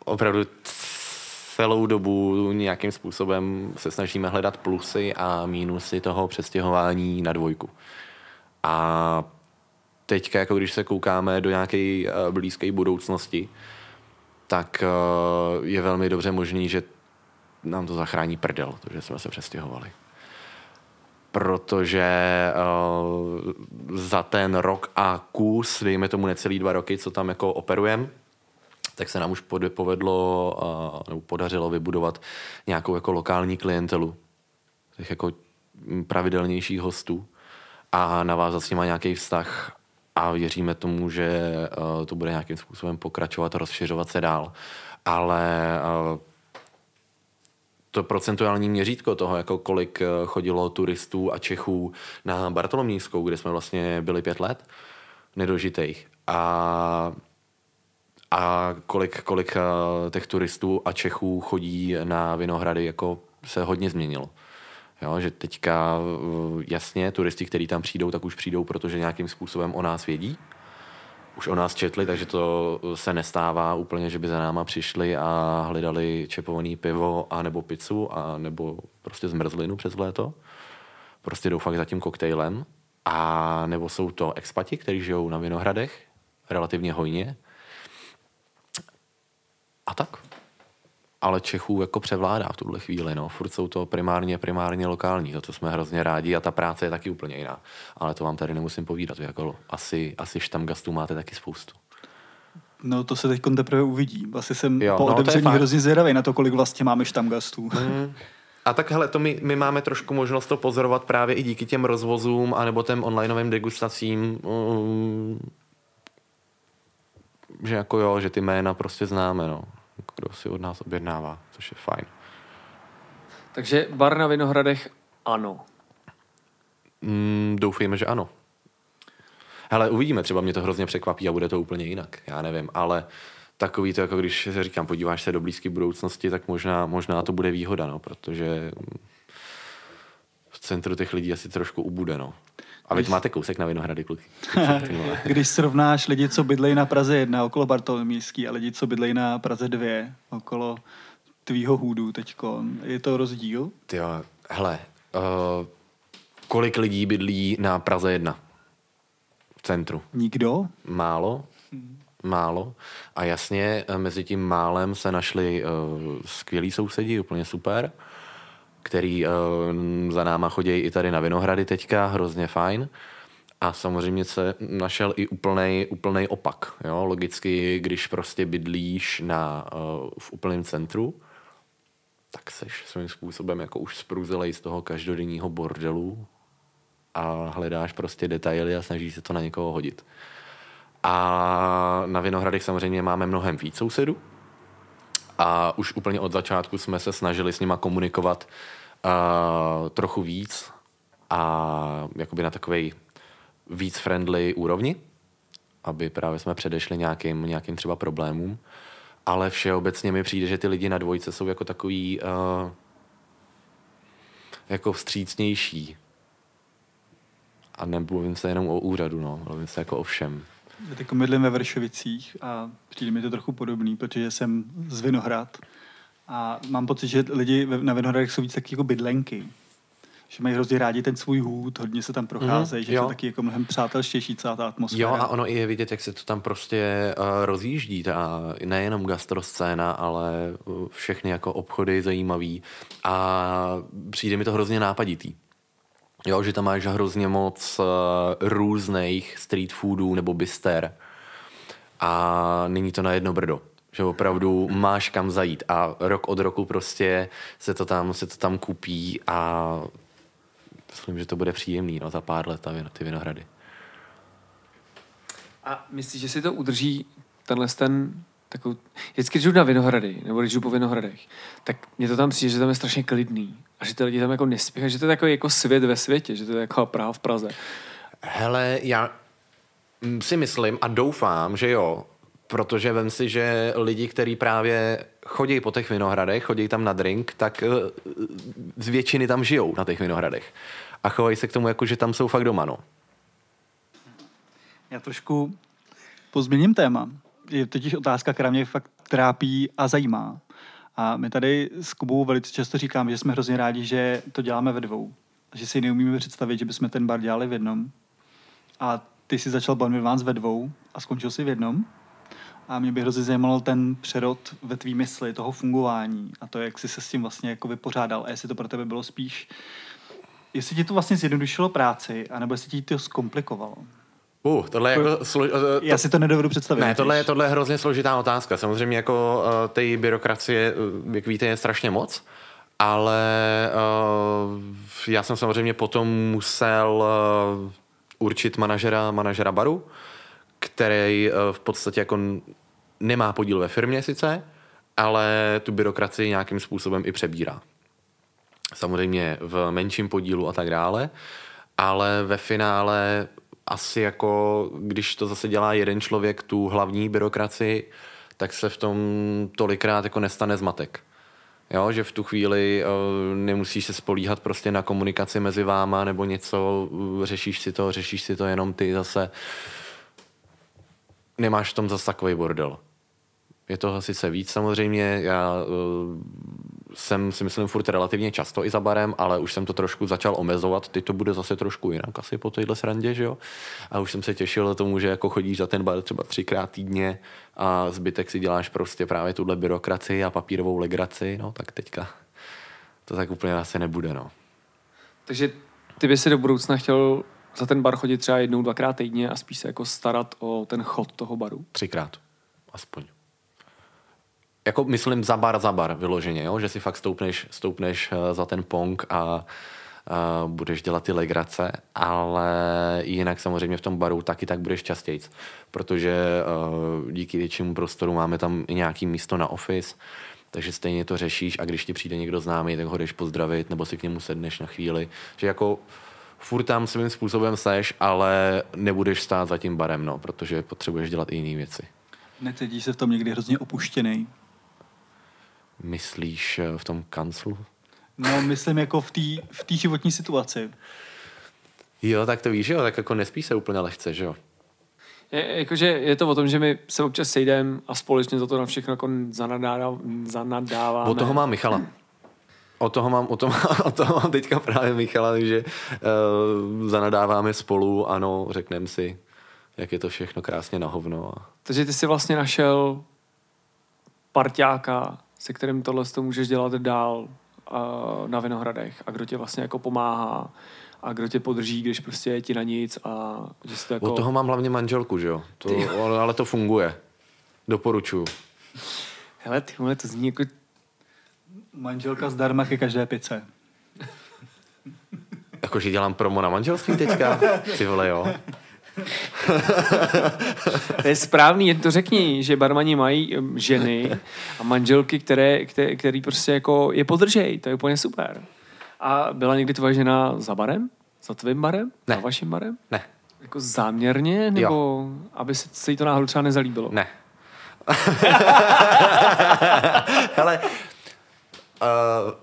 [SPEAKER 3] opravdu celou dobu nějakým způsobem se snažíme hledat plusy a mínusy toho přestěhování na dvojku. A teďka, jako když se koukáme do nějaké uh, blízké budoucnosti, tak uh, je velmi dobře možný, že nám to zachrání prdel, to, že jsme se přestěhovali. Protože uh, za ten rok a kus, dejme tomu necelý dva roky, co tam jako operujeme, tak se nám už povedlo, nebo podařilo vybudovat nějakou jako lokální klientelu. Těch jako pravidelnějších hostů a navázat s nima nějaký vztah a věříme tomu, že uh, to bude nějakým způsobem pokračovat a rozšiřovat se dál. Ale uh, to procentuální měřítko toho, jako kolik chodilo turistů a Čechů na Bartolomějskou, kde jsme vlastně byli pět let, nedožitejch. A a kolik, kolik těch turistů a Čechů chodí na Vinohrady, jako se hodně změnilo. Jo, že teďka jasně turisti, kteří tam přijdou, tak už přijdou, protože nějakým způsobem o nás vědí. Už o nás četli, takže to se nestává úplně, že by za náma přišli a hledali čepovaný pivo a nebo pizzu a nebo prostě zmrzlinu přes léto. Prostě jdou fakt za tím koktejlem. A nebo jsou to expati, kteří žijou na Vinohradech relativně hojně. A tak ale Čechů jako převládá v tuhle chvíli. No. Furt jsou to primárně, primárně lokální, za to jsme hrozně rádi a ta práce je taky úplně jiná. Ale to vám tady nemusím povídat, jako asi, asi štamgastů máte taky spoustu.
[SPEAKER 2] No to se teď teprve uvidí. Asi jsem jo, po no, otevření hrozně zvědavý na to, kolik vlastně máme štamgastů. Mm.
[SPEAKER 3] A tak hele, to my, my máme trošku možnost to pozorovat právě i díky těm rozvozům anebo těm onlineovým degustacím, um, že jako jo, že ty jména prostě známe, no kdo si od nás objednává, což je fajn.
[SPEAKER 1] Takže bar na Vinohradech ano.
[SPEAKER 3] Mm, doufejme, že ano. Hele, uvidíme, třeba mě to hrozně překvapí a bude to úplně jinak, já nevím, ale takový to, jako když se říkám, podíváš se do blízké budoucnosti, tak možná, možná to bude výhoda, no, protože v centru těch lidí asi trošku ubude, no. A vy když... máte kousek na Vinohrady, kluky.
[SPEAKER 2] Když srovnáš lidi, co bydlejí na Praze 1 okolo Bartolomíský a lidi, co bydlejí na Praze 2 okolo tvýho hůdu teďko, je to rozdíl?
[SPEAKER 3] Jo, hele, uh, kolik lidí bydlí na Praze 1? V centru.
[SPEAKER 2] Nikdo?
[SPEAKER 3] Málo. Málo. A jasně, eh, mezi tím málem se našli uh, skvělí sousedí, úplně super který uh, za náma chodí i tady na Vinohrady teďka, hrozně fajn. A samozřejmě se našel i úplnej opak. Jo? Logicky, když prostě bydlíš na, uh, v úplném centru, tak seš svým způsobem jako už spruzelej z toho každodenního bordelu a hledáš prostě detaily a snažíš se to na někoho hodit. A na Vinohradech samozřejmě máme mnohem víc sousedů, a už úplně od začátku jsme se snažili s nima komunikovat uh, trochu víc a jakoby na takovej víc friendly úrovni, aby právě jsme předešli nějakým, nějakým třeba problémům. Ale všeobecně mi přijde, že ty lidi na dvojce jsou jako takový uh, jako vstřícnější. A nemluvím se jenom o úřadu, no, mluvím se jako o všem.
[SPEAKER 2] Já teď mydlím ve Vršovicích a přijde mi to trochu podobný, protože jsem z Vinohrad a mám pocit, že lidi na Vinohradech jsou víc taky jako bydlenky. Že mají hrozně rádi ten svůj hůd, hodně se tam procházejí, mm, že jo. je to taky jako mnohem přátelštější celá ta atmosféra.
[SPEAKER 3] Jo, a ono i je vidět, jak se to tam prostě uh, rozjíždí. Ta, nejenom gastroscéna, ale uh, všechny jako obchody zajímavý. A přijde mi to hrozně nápaditý. Jo, že tam máš hrozně moc uh, různých street foodů nebo byster a není to na jedno brdo že opravdu máš kam zajít a rok od roku prostě se to tam, se to tam kupí a myslím, že to bude příjemný no, za pár let ty vinohrady.
[SPEAKER 1] A myslíš, že si to udrží tenhle ten takovou... Vždycky, když jdu na Vinohrady, nebo když jdu po Vinohradech, tak mě to tam přijde, že tam je strašně klidný. A že ty lidi tam jako nespěchají, že to je takový jako svět ve světě, že to je jako Praha v Praze.
[SPEAKER 3] Hele, já si myslím a doufám, že jo, protože vem si, že lidi, kteří právě chodí po těch vinohradech, chodí tam na drink, tak eh, z většiny tam žijou na těch vinohradech. A chovají se k tomu jako, že tam jsou fakt doma, no.
[SPEAKER 2] Já trošku pozměním téma. Je totiž otázka, která mě fakt trápí a zajímá. A my tady s Kubou velice často říkáme, že jsme hrozně rádi, že to děláme ve dvou. Že si neumíme představit, že bychom ten bar dělali v jednom. A ty si začal Bon ve dvou a skončil si v jednom. A mě by hrozně zajímalo ten přerod ve tvý mysli, toho fungování a to, jak jsi se s tím vlastně jako vypořádal a jestli to pro tebe bylo spíš, jestli ti to vlastně zjednodušilo práci, anebo jestli ti to zkomplikovalo.
[SPEAKER 3] Uh, tohle je jako slo...
[SPEAKER 2] to... Já si to nedovedu představit.
[SPEAKER 3] Ne, tohle je, tohle je hrozně složitá otázka. Samozřejmě jako uh, té byrokracie, uh, jak víte, je strašně moc, ale uh, já jsem samozřejmě potom musel uh, určit manažera, manažera baru, který uh, v podstatě jako nemá podíl ve firmě sice, ale tu byrokracii nějakým způsobem i přebírá. Samozřejmě v menším podílu a tak dále, ale ve finále asi jako, když to zase dělá jeden člověk, tu hlavní byrokracii, tak se v tom tolikrát jako nestane zmatek. Jo, že v tu chvíli uh, nemusíš se spolíhat prostě na komunikaci mezi váma nebo něco, uh, řešíš si to, řešíš si to jenom ty zase. Nemáš v tom zase takový bordel. Je to sice víc samozřejmě, já uh, jsem si myslím furt relativně často i za barem, ale už jsem to trošku začal omezovat, teď to bude zase trošku jinak asi po téhle srandě, že jo? A už jsem se těšil tomu, že jako chodíš za ten bar třeba třikrát týdně a zbytek si děláš prostě právě tuhle byrokracii a papírovou legraci, no tak teďka to tak úplně asi nebude, no.
[SPEAKER 1] Takže ty by si do budoucna chtěl za ten bar chodit třeba jednou, dvakrát týdně a spíš se jako starat o ten chod toho baru?
[SPEAKER 3] Třikrát, aspoň jako myslím za bar za bar vyloženě, jo? že si fakt stoupneš, stoupneš eh, za ten pong a Uh, budeš dělat ty legrace, ale jinak samozřejmě v tom baru taky tak budeš častěji, protože uh, díky většímu prostoru máme tam i nějaký místo na office, takže stejně to řešíš a když ti přijde někdo známý, tak ho jdeš pozdravit nebo si k němu sedneš na chvíli, že jako furt tam svým způsobem seš, ale nebudeš stát za tím barem, no, protože potřebuješ dělat i jiné věci.
[SPEAKER 2] Necítíš se v tom někdy hrozně opuštěný?
[SPEAKER 3] Myslíš eh, v tom kanclu?
[SPEAKER 2] No, myslím jako v té v tý životní situaci.
[SPEAKER 3] Jo, tak to víš, jo, tak jako nespí se úplně lehce, že jo.
[SPEAKER 1] Je, jakože je to o tom, že my se občas sejdeme a společně za to na všechno jako zanadáváme.
[SPEAKER 3] O toho mám Michala. O toho mám, o toho, o toho mám teďka právě Michala, takže uh, zanadáváme spolu, ano, řekneme si, jak je to všechno krásně na hovno.
[SPEAKER 1] Takže ty jsi vlastně našel parťáka, se kterým tohle to můžeš dělat dál uh, na Vinohradech a kdo tě vlastně jako pomáhá a kdo tě podrží, když prostě je ti na nic a že to jako...
[SPEAKER 3] Od toho mám hlavně manželku, že jo? To, ale to funguje. Doporučuju.
[SPEAKER 1] Hele, ty vole, to zní jako...
[SPEAKER 2] Manželka zdarma ke každé pice.
[SPEAKER 3] Jakože dělám promo na manželství teďka? Ty vole, jo.
[SPEAKER 1] to je správný, jen to řekni, že barmani mají ženy a manželky, které, které, který prostě jako je podržej, to je úplně super. A byla někdy tvoje žena za barem? Za tvým barem?
[SPEAKER 3] Ne.
[SPEAKER 1] Za vaším barem?
[SPEAKER 3] Ne.
[SPEAKER 1] Jako záměrně? Nebo jo. aby se, se jí to náhodou třeba nezalíbilo?
[SPEAKER 3] Ne. Hele, uh,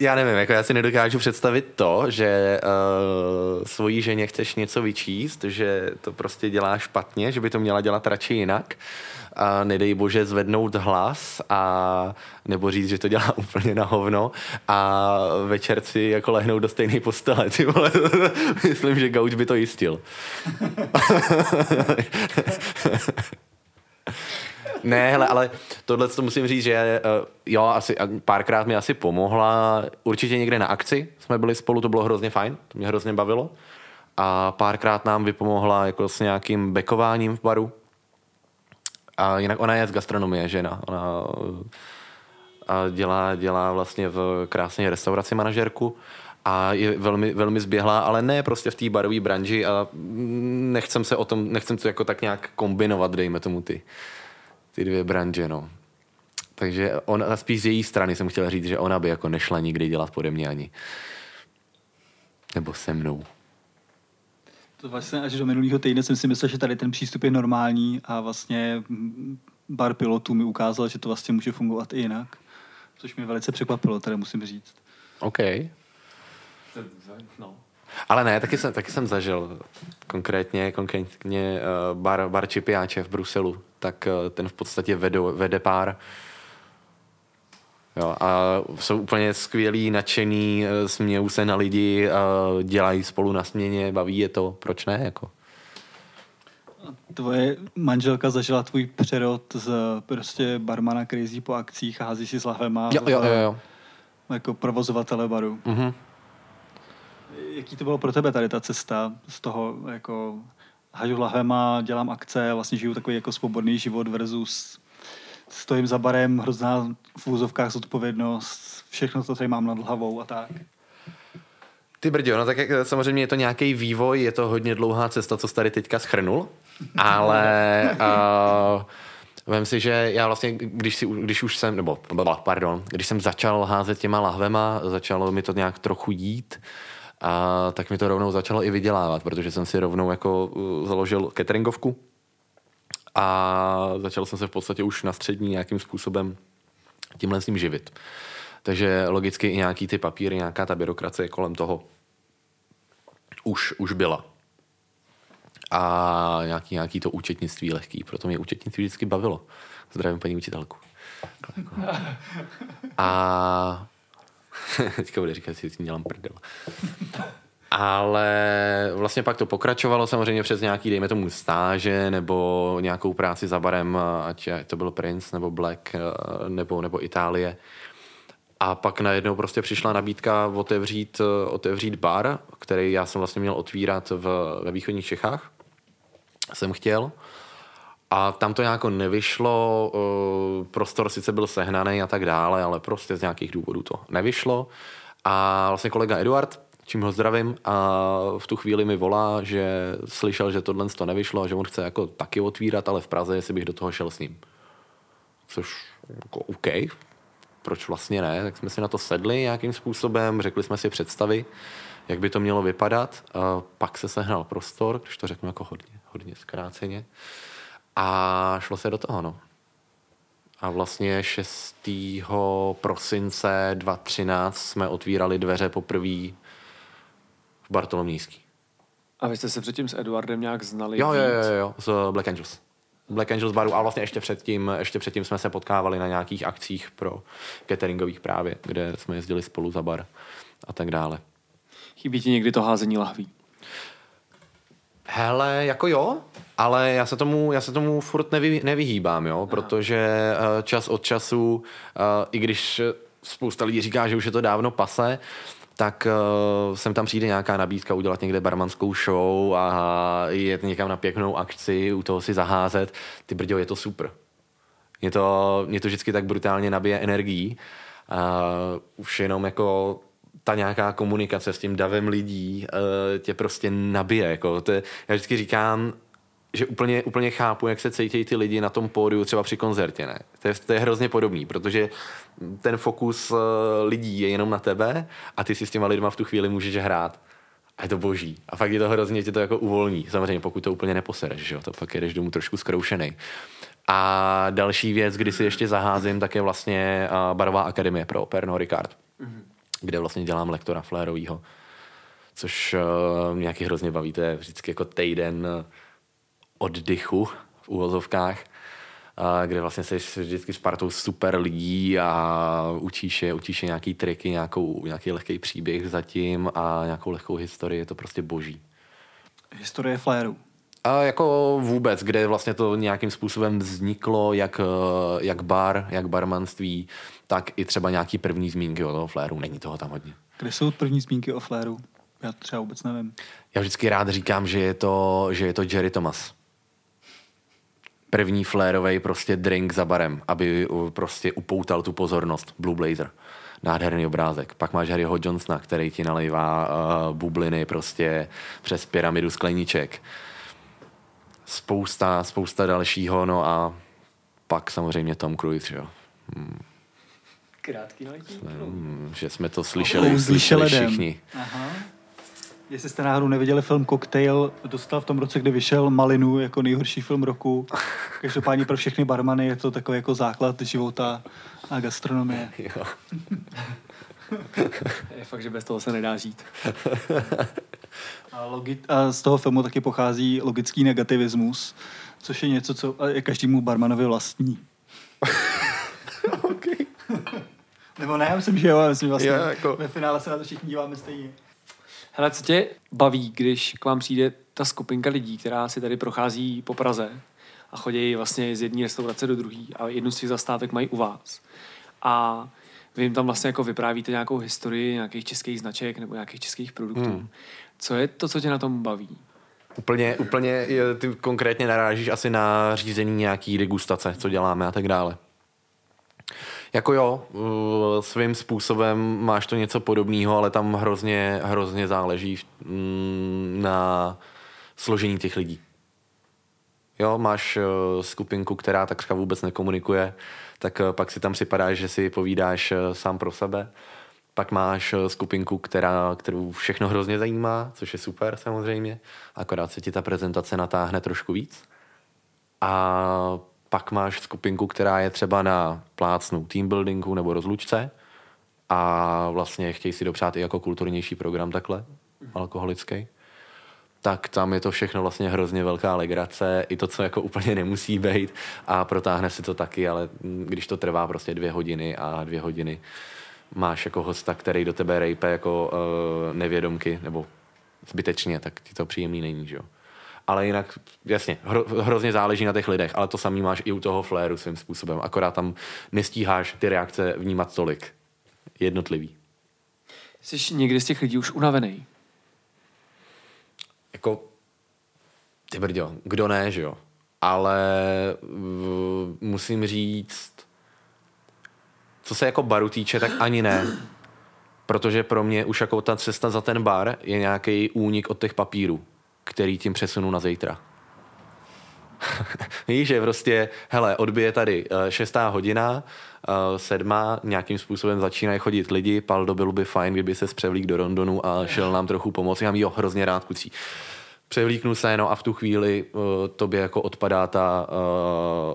[SPEAKER 3] já nevím, jako já si nedokážu představit to, že uh, svojí ženě chceš něco vyčíst, že to prostě dělá špatně, že by to měla dělat radši jinak a nedej bože zvednout hlas a nebo říct, že to dělá úplně na hovno a večer si jako lehnout do stejné postele. Ty vole, myslím, že Gauč by to jistil. Ne, hele, ale tohle to musím říct, že uh, jo, asi párkrát mi asi pomohla. Určitě někde na akci jsme byli spolu, to bylo hrozně fajn, to mě hrozně bavilo. A párkrát nám vypomohla jako s nějakým bekováním v baru. A jinak ona je z gastronomie, žena. Ona a dělá, dělá vlastně v krásné restauraci manažerku a je velmi, velmi zběhlá, ale ne prostě v té barové branži a nechcem se o tom, nechcem to jako tak nějak kombinovat, dejme tomu ty, ty dvě branže, no. Takže ona, spíš z její strany jsem chtěl říct, že ona by jako nešla nikdy dělat pode mě ani. Nebo se mnou.
[SPEAKER 2] To vlastně až do minulého týdne jsem si myslel, že tady ten přístup je normální a vlastně bar pilotů mi ukázal, že to vlastně může fungovat i jinak. Což mě velice překvapilo, tady musím říct.
[SPEAKER 3] OK. No. Ale ne, taky jsem, taky jsem zažil konkrétně, konkrétně uh, bar, bar Čipiáče v Bruselu, tak uh, ten v podstatě vede, vede pár Jo, a jsou úplně skvělí, nadšený, eh, smějou se na lidi, dělají spolu na směně, baví je to, proč ne? Jako?
[SPEAKER 2] Tvoje manželka zažila tvůj přerod z prostě barmana, který jezdí po akcích a hází si s lahvema.
[SPEAKER 3] Jo, jo, jo, jo.
[SPEAKER 2] Jako provozovatele baru.
[SPEAKER 3] Mm-hmm
[SPEAKER 2] jaký to bylo pro tebe tady ta cesta z toho, jako hažu lahvema, dělám akce, vlastně žiju takový jako svobodný život versus stojím za barem, hrozná v úzovkách zodpovědnost, všechno to tady mám nad hlavou a tak.
[SPEAKER 3] Ty brdě, no tak jak, samozřejmě je to nějaký vývoj, je to hodně dlouhá cesta, co jsi tady teďka schrnul, Ale uh, vem si, že já vlastně, když, si, když už jsem, nebo pardon, když jsem začal házet těma lahvema, začalo mi to nějak trochu jít, a tak mi to rovnou začalo i vydělávat, protože jsem si rovnou jako uh, založil cateringovku a začal jsem se v podstatě už na střední nějakým způsobem tímhle s ním živit. Takže logicky i nějaký ty papíry, nějaká ta byrokracie kolem toho už, už byla. A nějaký, nějaký to účetnictví lehký, proto mě účetnictví vždycky bavilo. Zdravím paní učitelku. A teďka bude říkat, si dělám prdel. Ale vlastně pak to pokračovalo samozřejmě přes nějaký, dejme tomu, stáže nebo nějakou práci za barem, ať to byl Prince nebo Black nebo, nebo Itálie. A pak najednou prostě přišla nabídka otevřít, otevřít bar, který já jsem vlastně měl otvírat v, ve východních Čechách. Jsem chtěl. A tam to nějak nevyšlo, prostor sice byl sehnaný a tak dále, ale prostě z nějakých důvodů to nevyšlo. A vlastně kolega Eduard, čím ho zdravím, a v tu chvíli mi volá, že slyšel, že tohle to nevyšlo a že on chce jako taky otvírat, ale v Praze, jestli bych do toho šel s ním. Což jako OK, proč vlastně ne, tak jsme si na to sedli nějakým způsobem, řekli jsme si představy, jak by to mělo vypadat. A pak se sehnal prostor, když to řeknu jako hodně, hodně zkráceně. A šlo se do toho, no. A vlastně 6. prosince 2013 jsme otvírali dveře poprvé v Bartolomějský.
[SPEAKER 1] A vy jste se předtím s Eduardem nějak znali?
[SPEAKER 3] Jo, jo, jo, jo, z Black Angels. Black Angels baru a vlastně ještě předtím, ještě předtím jsme se potkávali na nějakých akcích pro cateringových právě, kde jsme jezdili spolu za bar a tak dále.
[SPEAKER 1] Chybí ti někdy to házení lahví?
[SPEAKER 3] Hele, jako jo, ale já se tomu, já se tomu furt nevy, nevyhýbám, jo, protože eh, čas od času, eh, i když spousta lidí říká, že už je to dávno pase, tak uh, sem tam přijde nějaká nabídka udělat někde barmanskou show a jet někam na pěknou akci, u toho si zaházet. Ty brďo, je to super. Mě to, mě to vždycky tak brutálně nabije energií. Uh, už jenom jako ta nějaká komunikace s tím davem lidí uh, tě prostě nabije. Jako to je, já vždycky říkám, že úplně, úplně chápu, jak se cítí ty lidi na tom pódiu třeba při koncertě. Ne? To, je, to je hrozně podobný, protože ten fokus uh, lidí je jenom na tebe a ty si s těma lidma v tu chvíli můžeš hrát. A je to boží. A fakt je to hrozně, tě to jako uvolní. Samozřejmě, pokud to úplně neposereš, že jo? to pak jedeš domů trošku zkroušený. A další věc, kdy si ještě zaházím, tak je vlastně uh, Barová akademie pro Pernod Ricard, mm-hmm. Kde vlastně dělám lektora flérovýho, což uh, mě nějaký hrozně baví. To je vždycky jako týden uh, oddychu v úvozovkách, kde vlastně jsi vždycky s partou super lidí a učíš je, učíš je nějaký triky, nějakou, nějaký lehký příběh zatím a nějakou lehkou historii, je to prostě boží.
[SPEAKER 2] Historie fléru.
[SPEAKER 3] A jako vůbec, kde vlastně to nějakým způsobem vzniklo, jak, jak bar, jak barmanství, tak i třeba nějaký první zmínky o toho fléru. Není toho tam hodně.
[SPEAKER 2] Kde jsou první zmínky o fléru? Já třeba vůbec nevím.
[SPEAKER 3] Já vždycky rád říkám, že je to, že je to Jerry Thomas první flérový prostě drink za barem, aby prostě upoutal tu pozornost. Blue Blazer. Nádherný obrázek. Pak máš Harryho Johnsona, který ti nalejvá uh, bubliny prostě přes pyramidu skleniček. Spousta, spousta dalšího, no a pak samozřejmě Tom Cruise, jo.
[SPEAKER 1] Krátký letí.
[SPEAKER 3] Hmm, že jsme to slyšeli, slyšeli všichni. Aha.
[SPEAKER 2] Jestli jste náhodou neviděli film Cocktail, dostal v tom roce, kdy vyšel Malinu jako nejhorší film roku. Každopádně pro všechny barmany je to takový jako základ života a gastronomie. Jo.
[SPEAKER 1] je fakt, že bez toho se nedá žít.
[SPEAKER 2] A, logi- a z toho filmu taky pochází logický negativismus, což je něco, co je každému barmanovi vlastní. okay. Nebo ne, já myslím, že jo, já myslím vlastně, yeah, jako... ve finále se na to všichni díváme stejně.
[SPEAKER 1] Hele, co tě baví, když k vám přijde ta skupinka lidí, která si tady prochází po Praze a chodí vlastně z jedné restaurace do druhé a jednu z těch zastávek mají u vás. A vy jim tam vlastně jako vyprávíte nějakou historii nějakých českých značek nebo nějakých českých produktů. Hmm. Co je to, co tě na tom baví?
[SPEAKER 3] Úplně, úplně ty konkrétně narážíš asi na řízení nějaký degustace, co děláme a tak dále. Jako jo, svým způsobem máš to něco podobného, ale tam hrozně, hrozně záleží mm, na složení těch lidí. Jo, máš uh, skupinku, která takřka vůbec nekomunikuje, tak uh, pak si tam připadáš, že si povídáš uh, sám pro sebe. Pak máš skupinku, která, kterou všechno hrozně zajímá, což je super samozřejmě, akorát se ti ta prezentace natáhne trošku víc. A pak máš skupinku, která je třeba na plácnu team buildingu nebo rozlučce a vlastně chtějí si dopřát i jako kulturnější program takhle, alkoholický tak tam je to všechno vlastně hrozně velká legrace, i to, co jako úplně nemusí být a protáhne si to taky, ale když to trvá prostě dvě hodiny a dvě hodiny máš jako hosta, který do tebe rejpe jako uh, nevědomky nebo zbytečně, tak ti to příjemný není, že jo. Ale jinak, jasně, hro, hrozně záleží na těch lidech, ale to samý máš i u toho fléru svým způsobem, akorát tam nestíháš ty reakce vnímat tolik. Jednotlivý.
[SPEAKER 1] Jsi někdy z těch lidí už unavený?
[SPEAKER 3] jako, ty brďo, kdo ne, že jo? Ale v, musím říct, co se jako baru týče, tak ani ne. Protože pro mě už jako ta cesta za ten bar je nějaký únik od těch papírů, který tím přesunu na zítra. Víš, že prostě, hele, odbije tady uh, šestá hodina, uh, sedma, nějakým způsobem začínají chodit lidi, Paldo bylo by fajn, kdyby se převlík do Londonu a šel nám trochu pomoci, já mám jo hrozně rád kucí. Převlíknu se, no a v tu chvíli uh, tobě jako odpadá ta,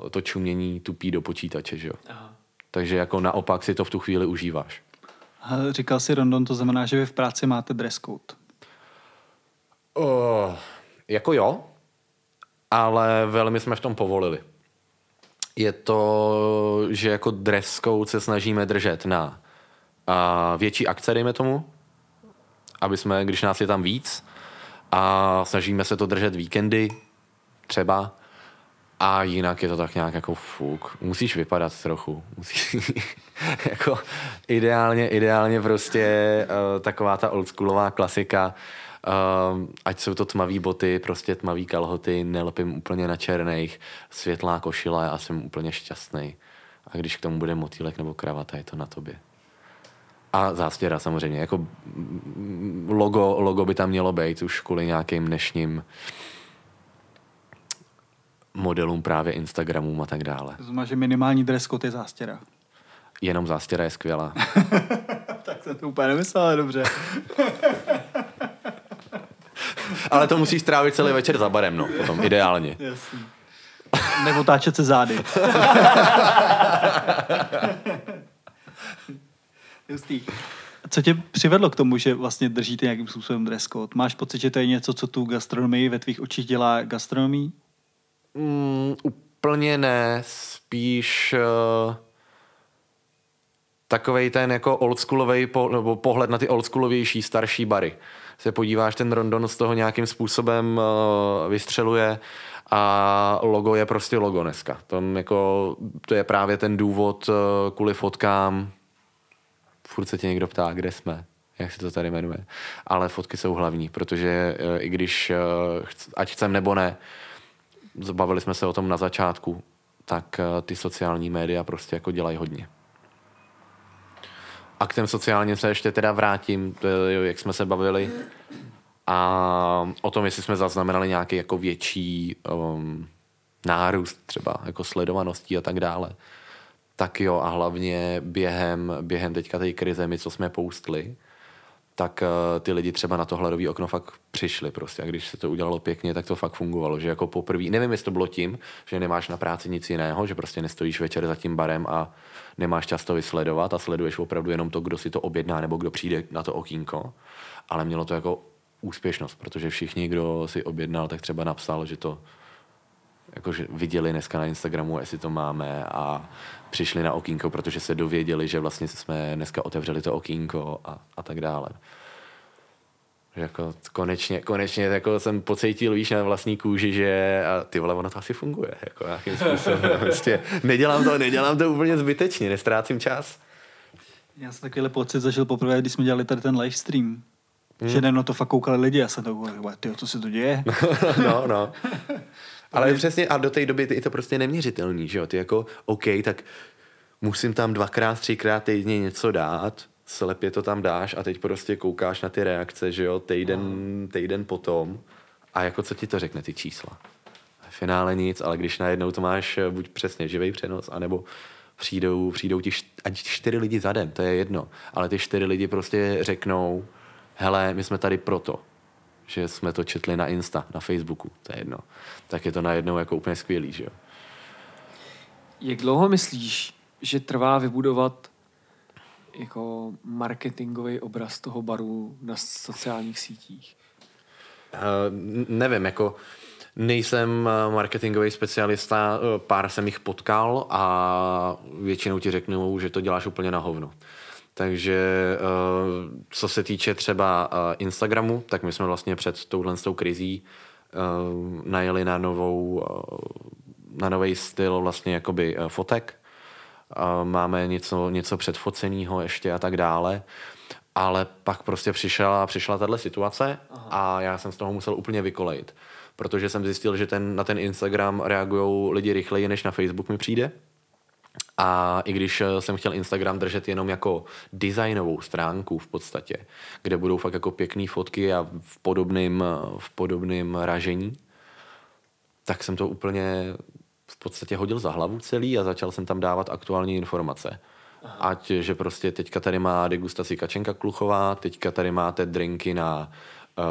[SPEAKER 3] uh, to čumění tupí do počítače, že jo. Aha. Takže jako naopak si to v tu chvíli užíváš.
[SPEAKER 2] A říkal si Rondon, to znamená, že vy v práci máte dress code.
[SPEAKER 3] Uh, jako jo, ale velmi jsme v tom povolili. Je to, že jako dress code se snažíme držet na a větší akce, dejme tomu, aby jsme, když nás je tam víc, a snažíme se to držet víkendy třeba a jinak je to tak nějak jako fuk. Musíš vypadat trochu. Musíš, jako ideálně, ideálně prostě uh, taková ta oldschoolová klasika, Uh, ať jsou to tmavé boty, prostě tmavé kalhoty, nelepím úplně na černých, světlá košile a jsem úplně šťastný. A když k tomu bude motýlek nebo kravata, je to na tobě. A zástěra samozřejmě. Jako logo, logo by tam mělo být už kvůli nějakým dnešním modelům právě Instagramům a tak dále.
[SPEAKER 2] To znamená, že minimální dress code je zástěra.
[SPEAKER 3] Jenom zástěra je skvělá.
[SPEAKER 2] tak jsem to úplně nemyslel, ale dobře.
[SPEAKER 3] Ale to musíš strávit celý večer za barem, no, potom, ideálně.
[SPEAKER 2] Jasný. Neotáčet se zády. Justý. Co tě přivedlo k tomu, že vlastně držíte nějakým způsobem dress code? Máš pocit, že to je něco, co tu gastronomii ve tvých očích dělá gastronomii?
[SPEAKER 3] Mm, úplně ne, spíš uh, takovej ten jako oldschoolový po, nebo pohled na ty oldschoolovější starší bary. Se podíváš, ten Rondon z toho nějakým způsobem uh, vystřeluje a logo je prostě logo dneska. Tom jako, to je právě ten důvod uh, kvůli fotkám, furt se tě někdo ptá, kde jsme, jak se to tady jmenuje. Ale fotky jsou hlavní, protože uh, i když, ať chcem nebo ne, zabavili jsme se o tom na začátku, tak ty sociální média prostě jako dělají hodně. A k těm sociálním se ještě teda vrátím, jak jsme se bavili. A o tom, jestli jsme zaznamenali nějaký jako větší um, nárůst třeba jako sledovaností a tak dále. Tak jo a hlavně během, během teďka té krize, my co jsme poustli, tak uh, ty lidi třeba na to hledový okno fakt přišli prostě. A když se to udělalo pěkně, tak to fakt fungovalo, že jako poprvé, nevím, jestli to bylo tím, že nemáš na práci nic jiného, že prostě nestojíš večer za tím barem a nemáš často vysledovat a sleduješ opravdu jenom to, kdo si to objedná nebo kdo přijde na to okýnko, ale mělo to jako úspěšnost, protože všichni, kdo si objednal, tak třeba napsal, že to jakože viděli dneska na Instagramu, jestli to máme a přišli na okýnko, protože se dověděli, že vlastně jsme dneska otevřeli to okýnko a, a tak dále. Jako konečně, konečně jako jsem pocítil, víš, na vlastní kůži, že a ty vole, ono to asi funguje. Jako nějakým způsobem. Prostě nedělám to, nedělám to úplně zbytečně, nestrácím čas.
[SPEAKER 2] Já jsem takovýhle pocit zažil poprvé, když jsme dělali tady ten live stream. Hmm. Že na to fakt koukali lidi a jsem to ty, co se to děje?
[SPEAKER 3] no, no. Ale přesně, a do té doby je to prostě neměřitelný, že jo? Ty jako, OK, tak musím tam dvakrát, třikrát týdně něco dát, slepě to tam dáš a teď prostě koukáš na ty reakce, že jo, týden, týden potom. A jako co ti to řekne ty čísla? finále nic, ale když najednou to máš eh, buď přesně živý přenos, anebo přijdou, přijdou ti ať čtyři lidi za den, to je jedno, ale ty čtyři lidi prostě řeknou, hele, my jsme tady proto, že jsme to četli na Insta, na Facebooku, to je jedno. Tak je to najednou jako úplně skvělý, že jo.
[SPEAKER 1] Jak dlouho myslíš, že trvá vybudovat jako marketingový obraz toho baru na sociálních sítích?
[SPEAKER 3] Uh, nevím, jako nejsem eh, marketingový specialista, eh, pár jsem jich potkal a většinou ti řeknou, že to děláš úplně na hovno. Takže co se týče třeba Instagramu, tak my jsme vlastně před touhle krizí najeli na novou na nový styl vlastně jakoby fotek. Máme něco, něco předfoceného ještě a tak dále. Ale pak prostě přišla, přišla tahle situace Aha. a já jsem z toho musel úplně vykolejit. Protože jsem zjistil, že ten, na ten Instagram reagují lidi rychleji, než na Facebook mi přijde. A i když jsem chtěl Instagram držet jenom jako designovou stránku v podstatě, kde budou fakt jako pěkné fotky a v podobném v podobným ražení, tak jsem to úplně v podstatě hodil za hlavu celý a začal jsem tam dávat aktuální informace. Aha. Ať, že prostě teďka tady má degustaci Kačenka Kluchová, teďka tady máte drinky na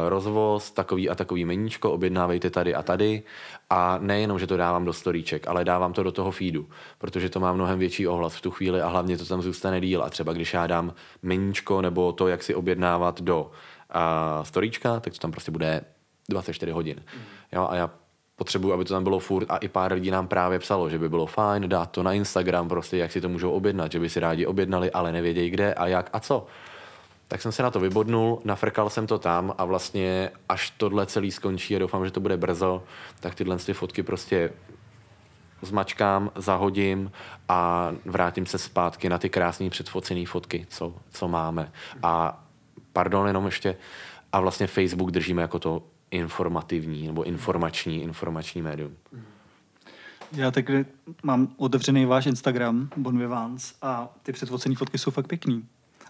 [SPEAKER 3] rozvoz, takový a takový meníčko, objednávejte tady a tady. A nejenom, že to dávám do storíček, ale dávám to do toho feedu, protože to má mnohem větší ohlas v tu chvíli a hlavně to tam zůstane díl. A třeba když já dám meníčko nebo to, jak si objednávat do uh, storíčka, tak to tam prostě bude 24 hodin. Mm. Jo, a já potřebuju, aby to tam bylo furt a i pár lidí nám právě psalo, že by bylo fajn dát to na Instagram, prostě jak si to můžou objednat, že by si rádi objednali, ale nevědějí kde a jak a co. Tak jsem se na to vybodnul, nafrkal jsem to tam a vlastně až tohle celý skončí a doufám, že to bude brzo, tak tyhle ty fotky prostě zmačkám, zahodím a vrátím se zpátky na ty krásné předfocené fotky, co, co máme. A pardon, jenom ještě, a vlastně Facebook držíme jako to informativní nebo informační, informační médium.
[SPEAKER 2] Já teď mám otevřený váš Instagram, Bon Vivans, a ty předfocené fotky jsou fakt pěkný.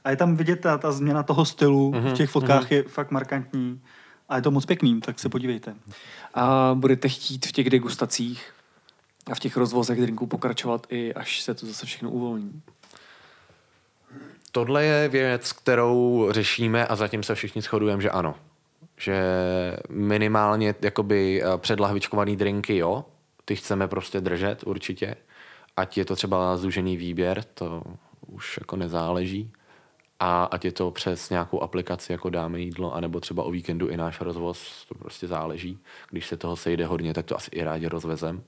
[SPEAKER 2] A je tam vidět ta, ta změna toho stylu, mm-hmm, v těch fotkách mm-hmm. je fakt markantní. A je to moc pěkný, tak se podívejte.
[SPEAKER 1] A budete chtít v těch degustacích a v těch rozvozech drinků pokračovat i až se to zase všechno uvolní?
[SPEAKER 3] Tohle je věc, kterou řešíme a zatím se všichni shodujeme, že ano že minimálně jakoby eh, předlahvičkovaný drinky, jo, ty chceme prostě držet určitě, ať je to třeba zúžený výběr, to už jako nezáleží, a ať je to přes nějakou aplikaci, jako dáme jídlo, anebo třeba o víkendu i náš rozvoz, to prostě záleží. Když se toho sejde hodně, tak to asi i rádi rozvezem.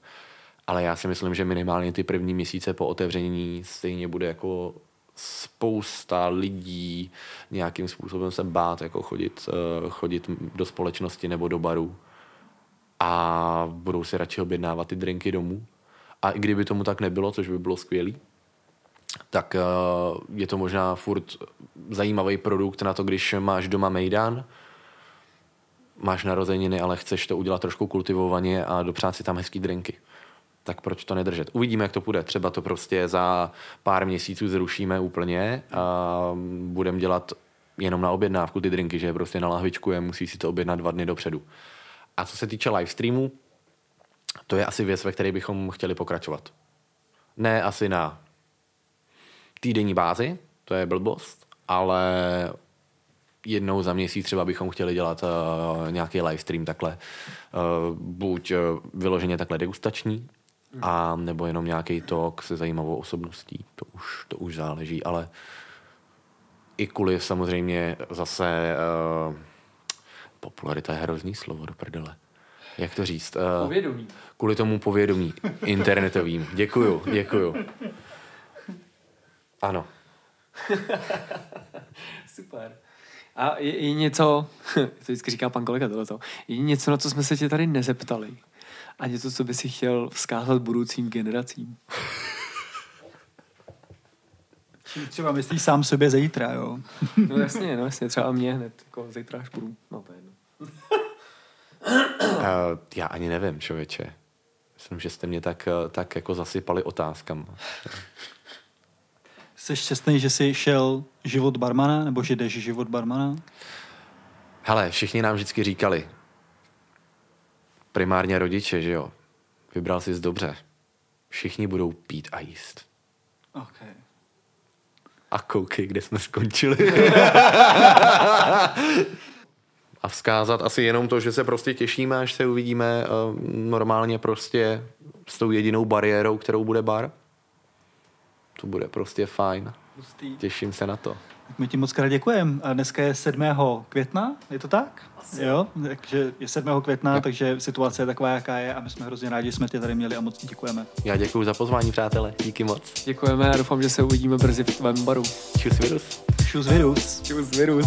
[SPEAKER 3] Ale já si myslím, že minimálně ty první měsíce po otevření stejně bude jako spousta lidí nějakým způsobem se bát jako chodit, eh, chodit do společnosti nebo do baru a budou si radši objednávat ty drinky domů. A i kdyby tomu tak nebylo, což by bylo skvělý, tak eh, je to možná furt zajímavý produkt na to, když máš doma mejdan, máš narozeniny, ale chceš to udělat trošku kultivovaně a dopřát si tam hezký drinky tak proč to nedržet? Uvidíme, jak to půjde. Třeba to prostě za pár měsíců zrušíme úplně a budeme dělat jenom na objednávku ty drinky, že prostě na lahvičku je, musí si to objednat dva dny dopředu. A co se týče live streamu, to je asi věc, ve které bychom chtěli pokračovat. Ne asi na týdenní bázi, to je blbost, ale jednou za měsíc třeba bychom chtěli dělat uh, nějaký live stream takhle, uh, buď uh, vyloženě takhle degustační, a nebo jenom nějaký talk se zajímavou osobností. To už, to už záleží, ale i kvůli samozřejmě zase uh, popularita je hrozný slovo do prdele. Jak to říct? Uh,
[SPEAKER 1] povědomí.
[SPEAKER 3] Kvůli tomu povědomí internetovým. Děkuju, děkuju. Ano.
[SPEAKER 1] Super. A je, je něco, to vždycky říká pan kolega tohleto, je něco, na co jsme se tě tady nezeptali? A něco, co by si chtěl vzkázat budoucím generacím.
[SPEAKER 2] třeba myslí sám sobě zítra, jo?
[SPEAKER 1] no jasně, no jasně, třeba mě hned, jako zítra až budu. No to je jedno.
[SPEAKER 3] uh, já ani nevím, člověče. Myslím, že jste mě tak, eh, tak jako zasypali otázkama.
[SPEAKER 2] Jsi šťastný, že jsi šel život barmana, nebo že jdeš život barmana?
[SPEAKER 3] Hele, všichni nám vždycky říkali, primárně rodiče, že jo. Vybral jsi dobře. Všichni budou pít a jíst.
[SPEAKER 2] Okay.
[SPEAKER 3] A koukej, kde jsme skončili. a vzkázat asi jenom to, že se prostě těšíme, až se uvidíme uh, normálně prostě s tou jedinou bariérou, kterou bude bar. To bude prostě fajn.
[SPEAKER 2] Hustý.
[SPEAKER 3] Těším se na to.
[SPEAKER 2] Tak my ti moc krát děkujeme. A dneska je 7. května, je to tak? Asi. Jo, takže je 7. května,
[SPEAKER 3] Jo.
[SPEAKER 2] takže situace je taková, jaká je a my jsme hrozně rádi, že jsme tě tady měli a moc ti děkujeme.
[SPEAKER 3] Já děkuji za pozvání, přátelé. Díky moc.
[SPEAKER 1] Děkujeme a doufám, že se uvidíme brzy v tvém baru.
[SPEAKER 3] Čus virus.
[SPEAKER 2] Šus virus.
[SPEAKER 1] Čus virus.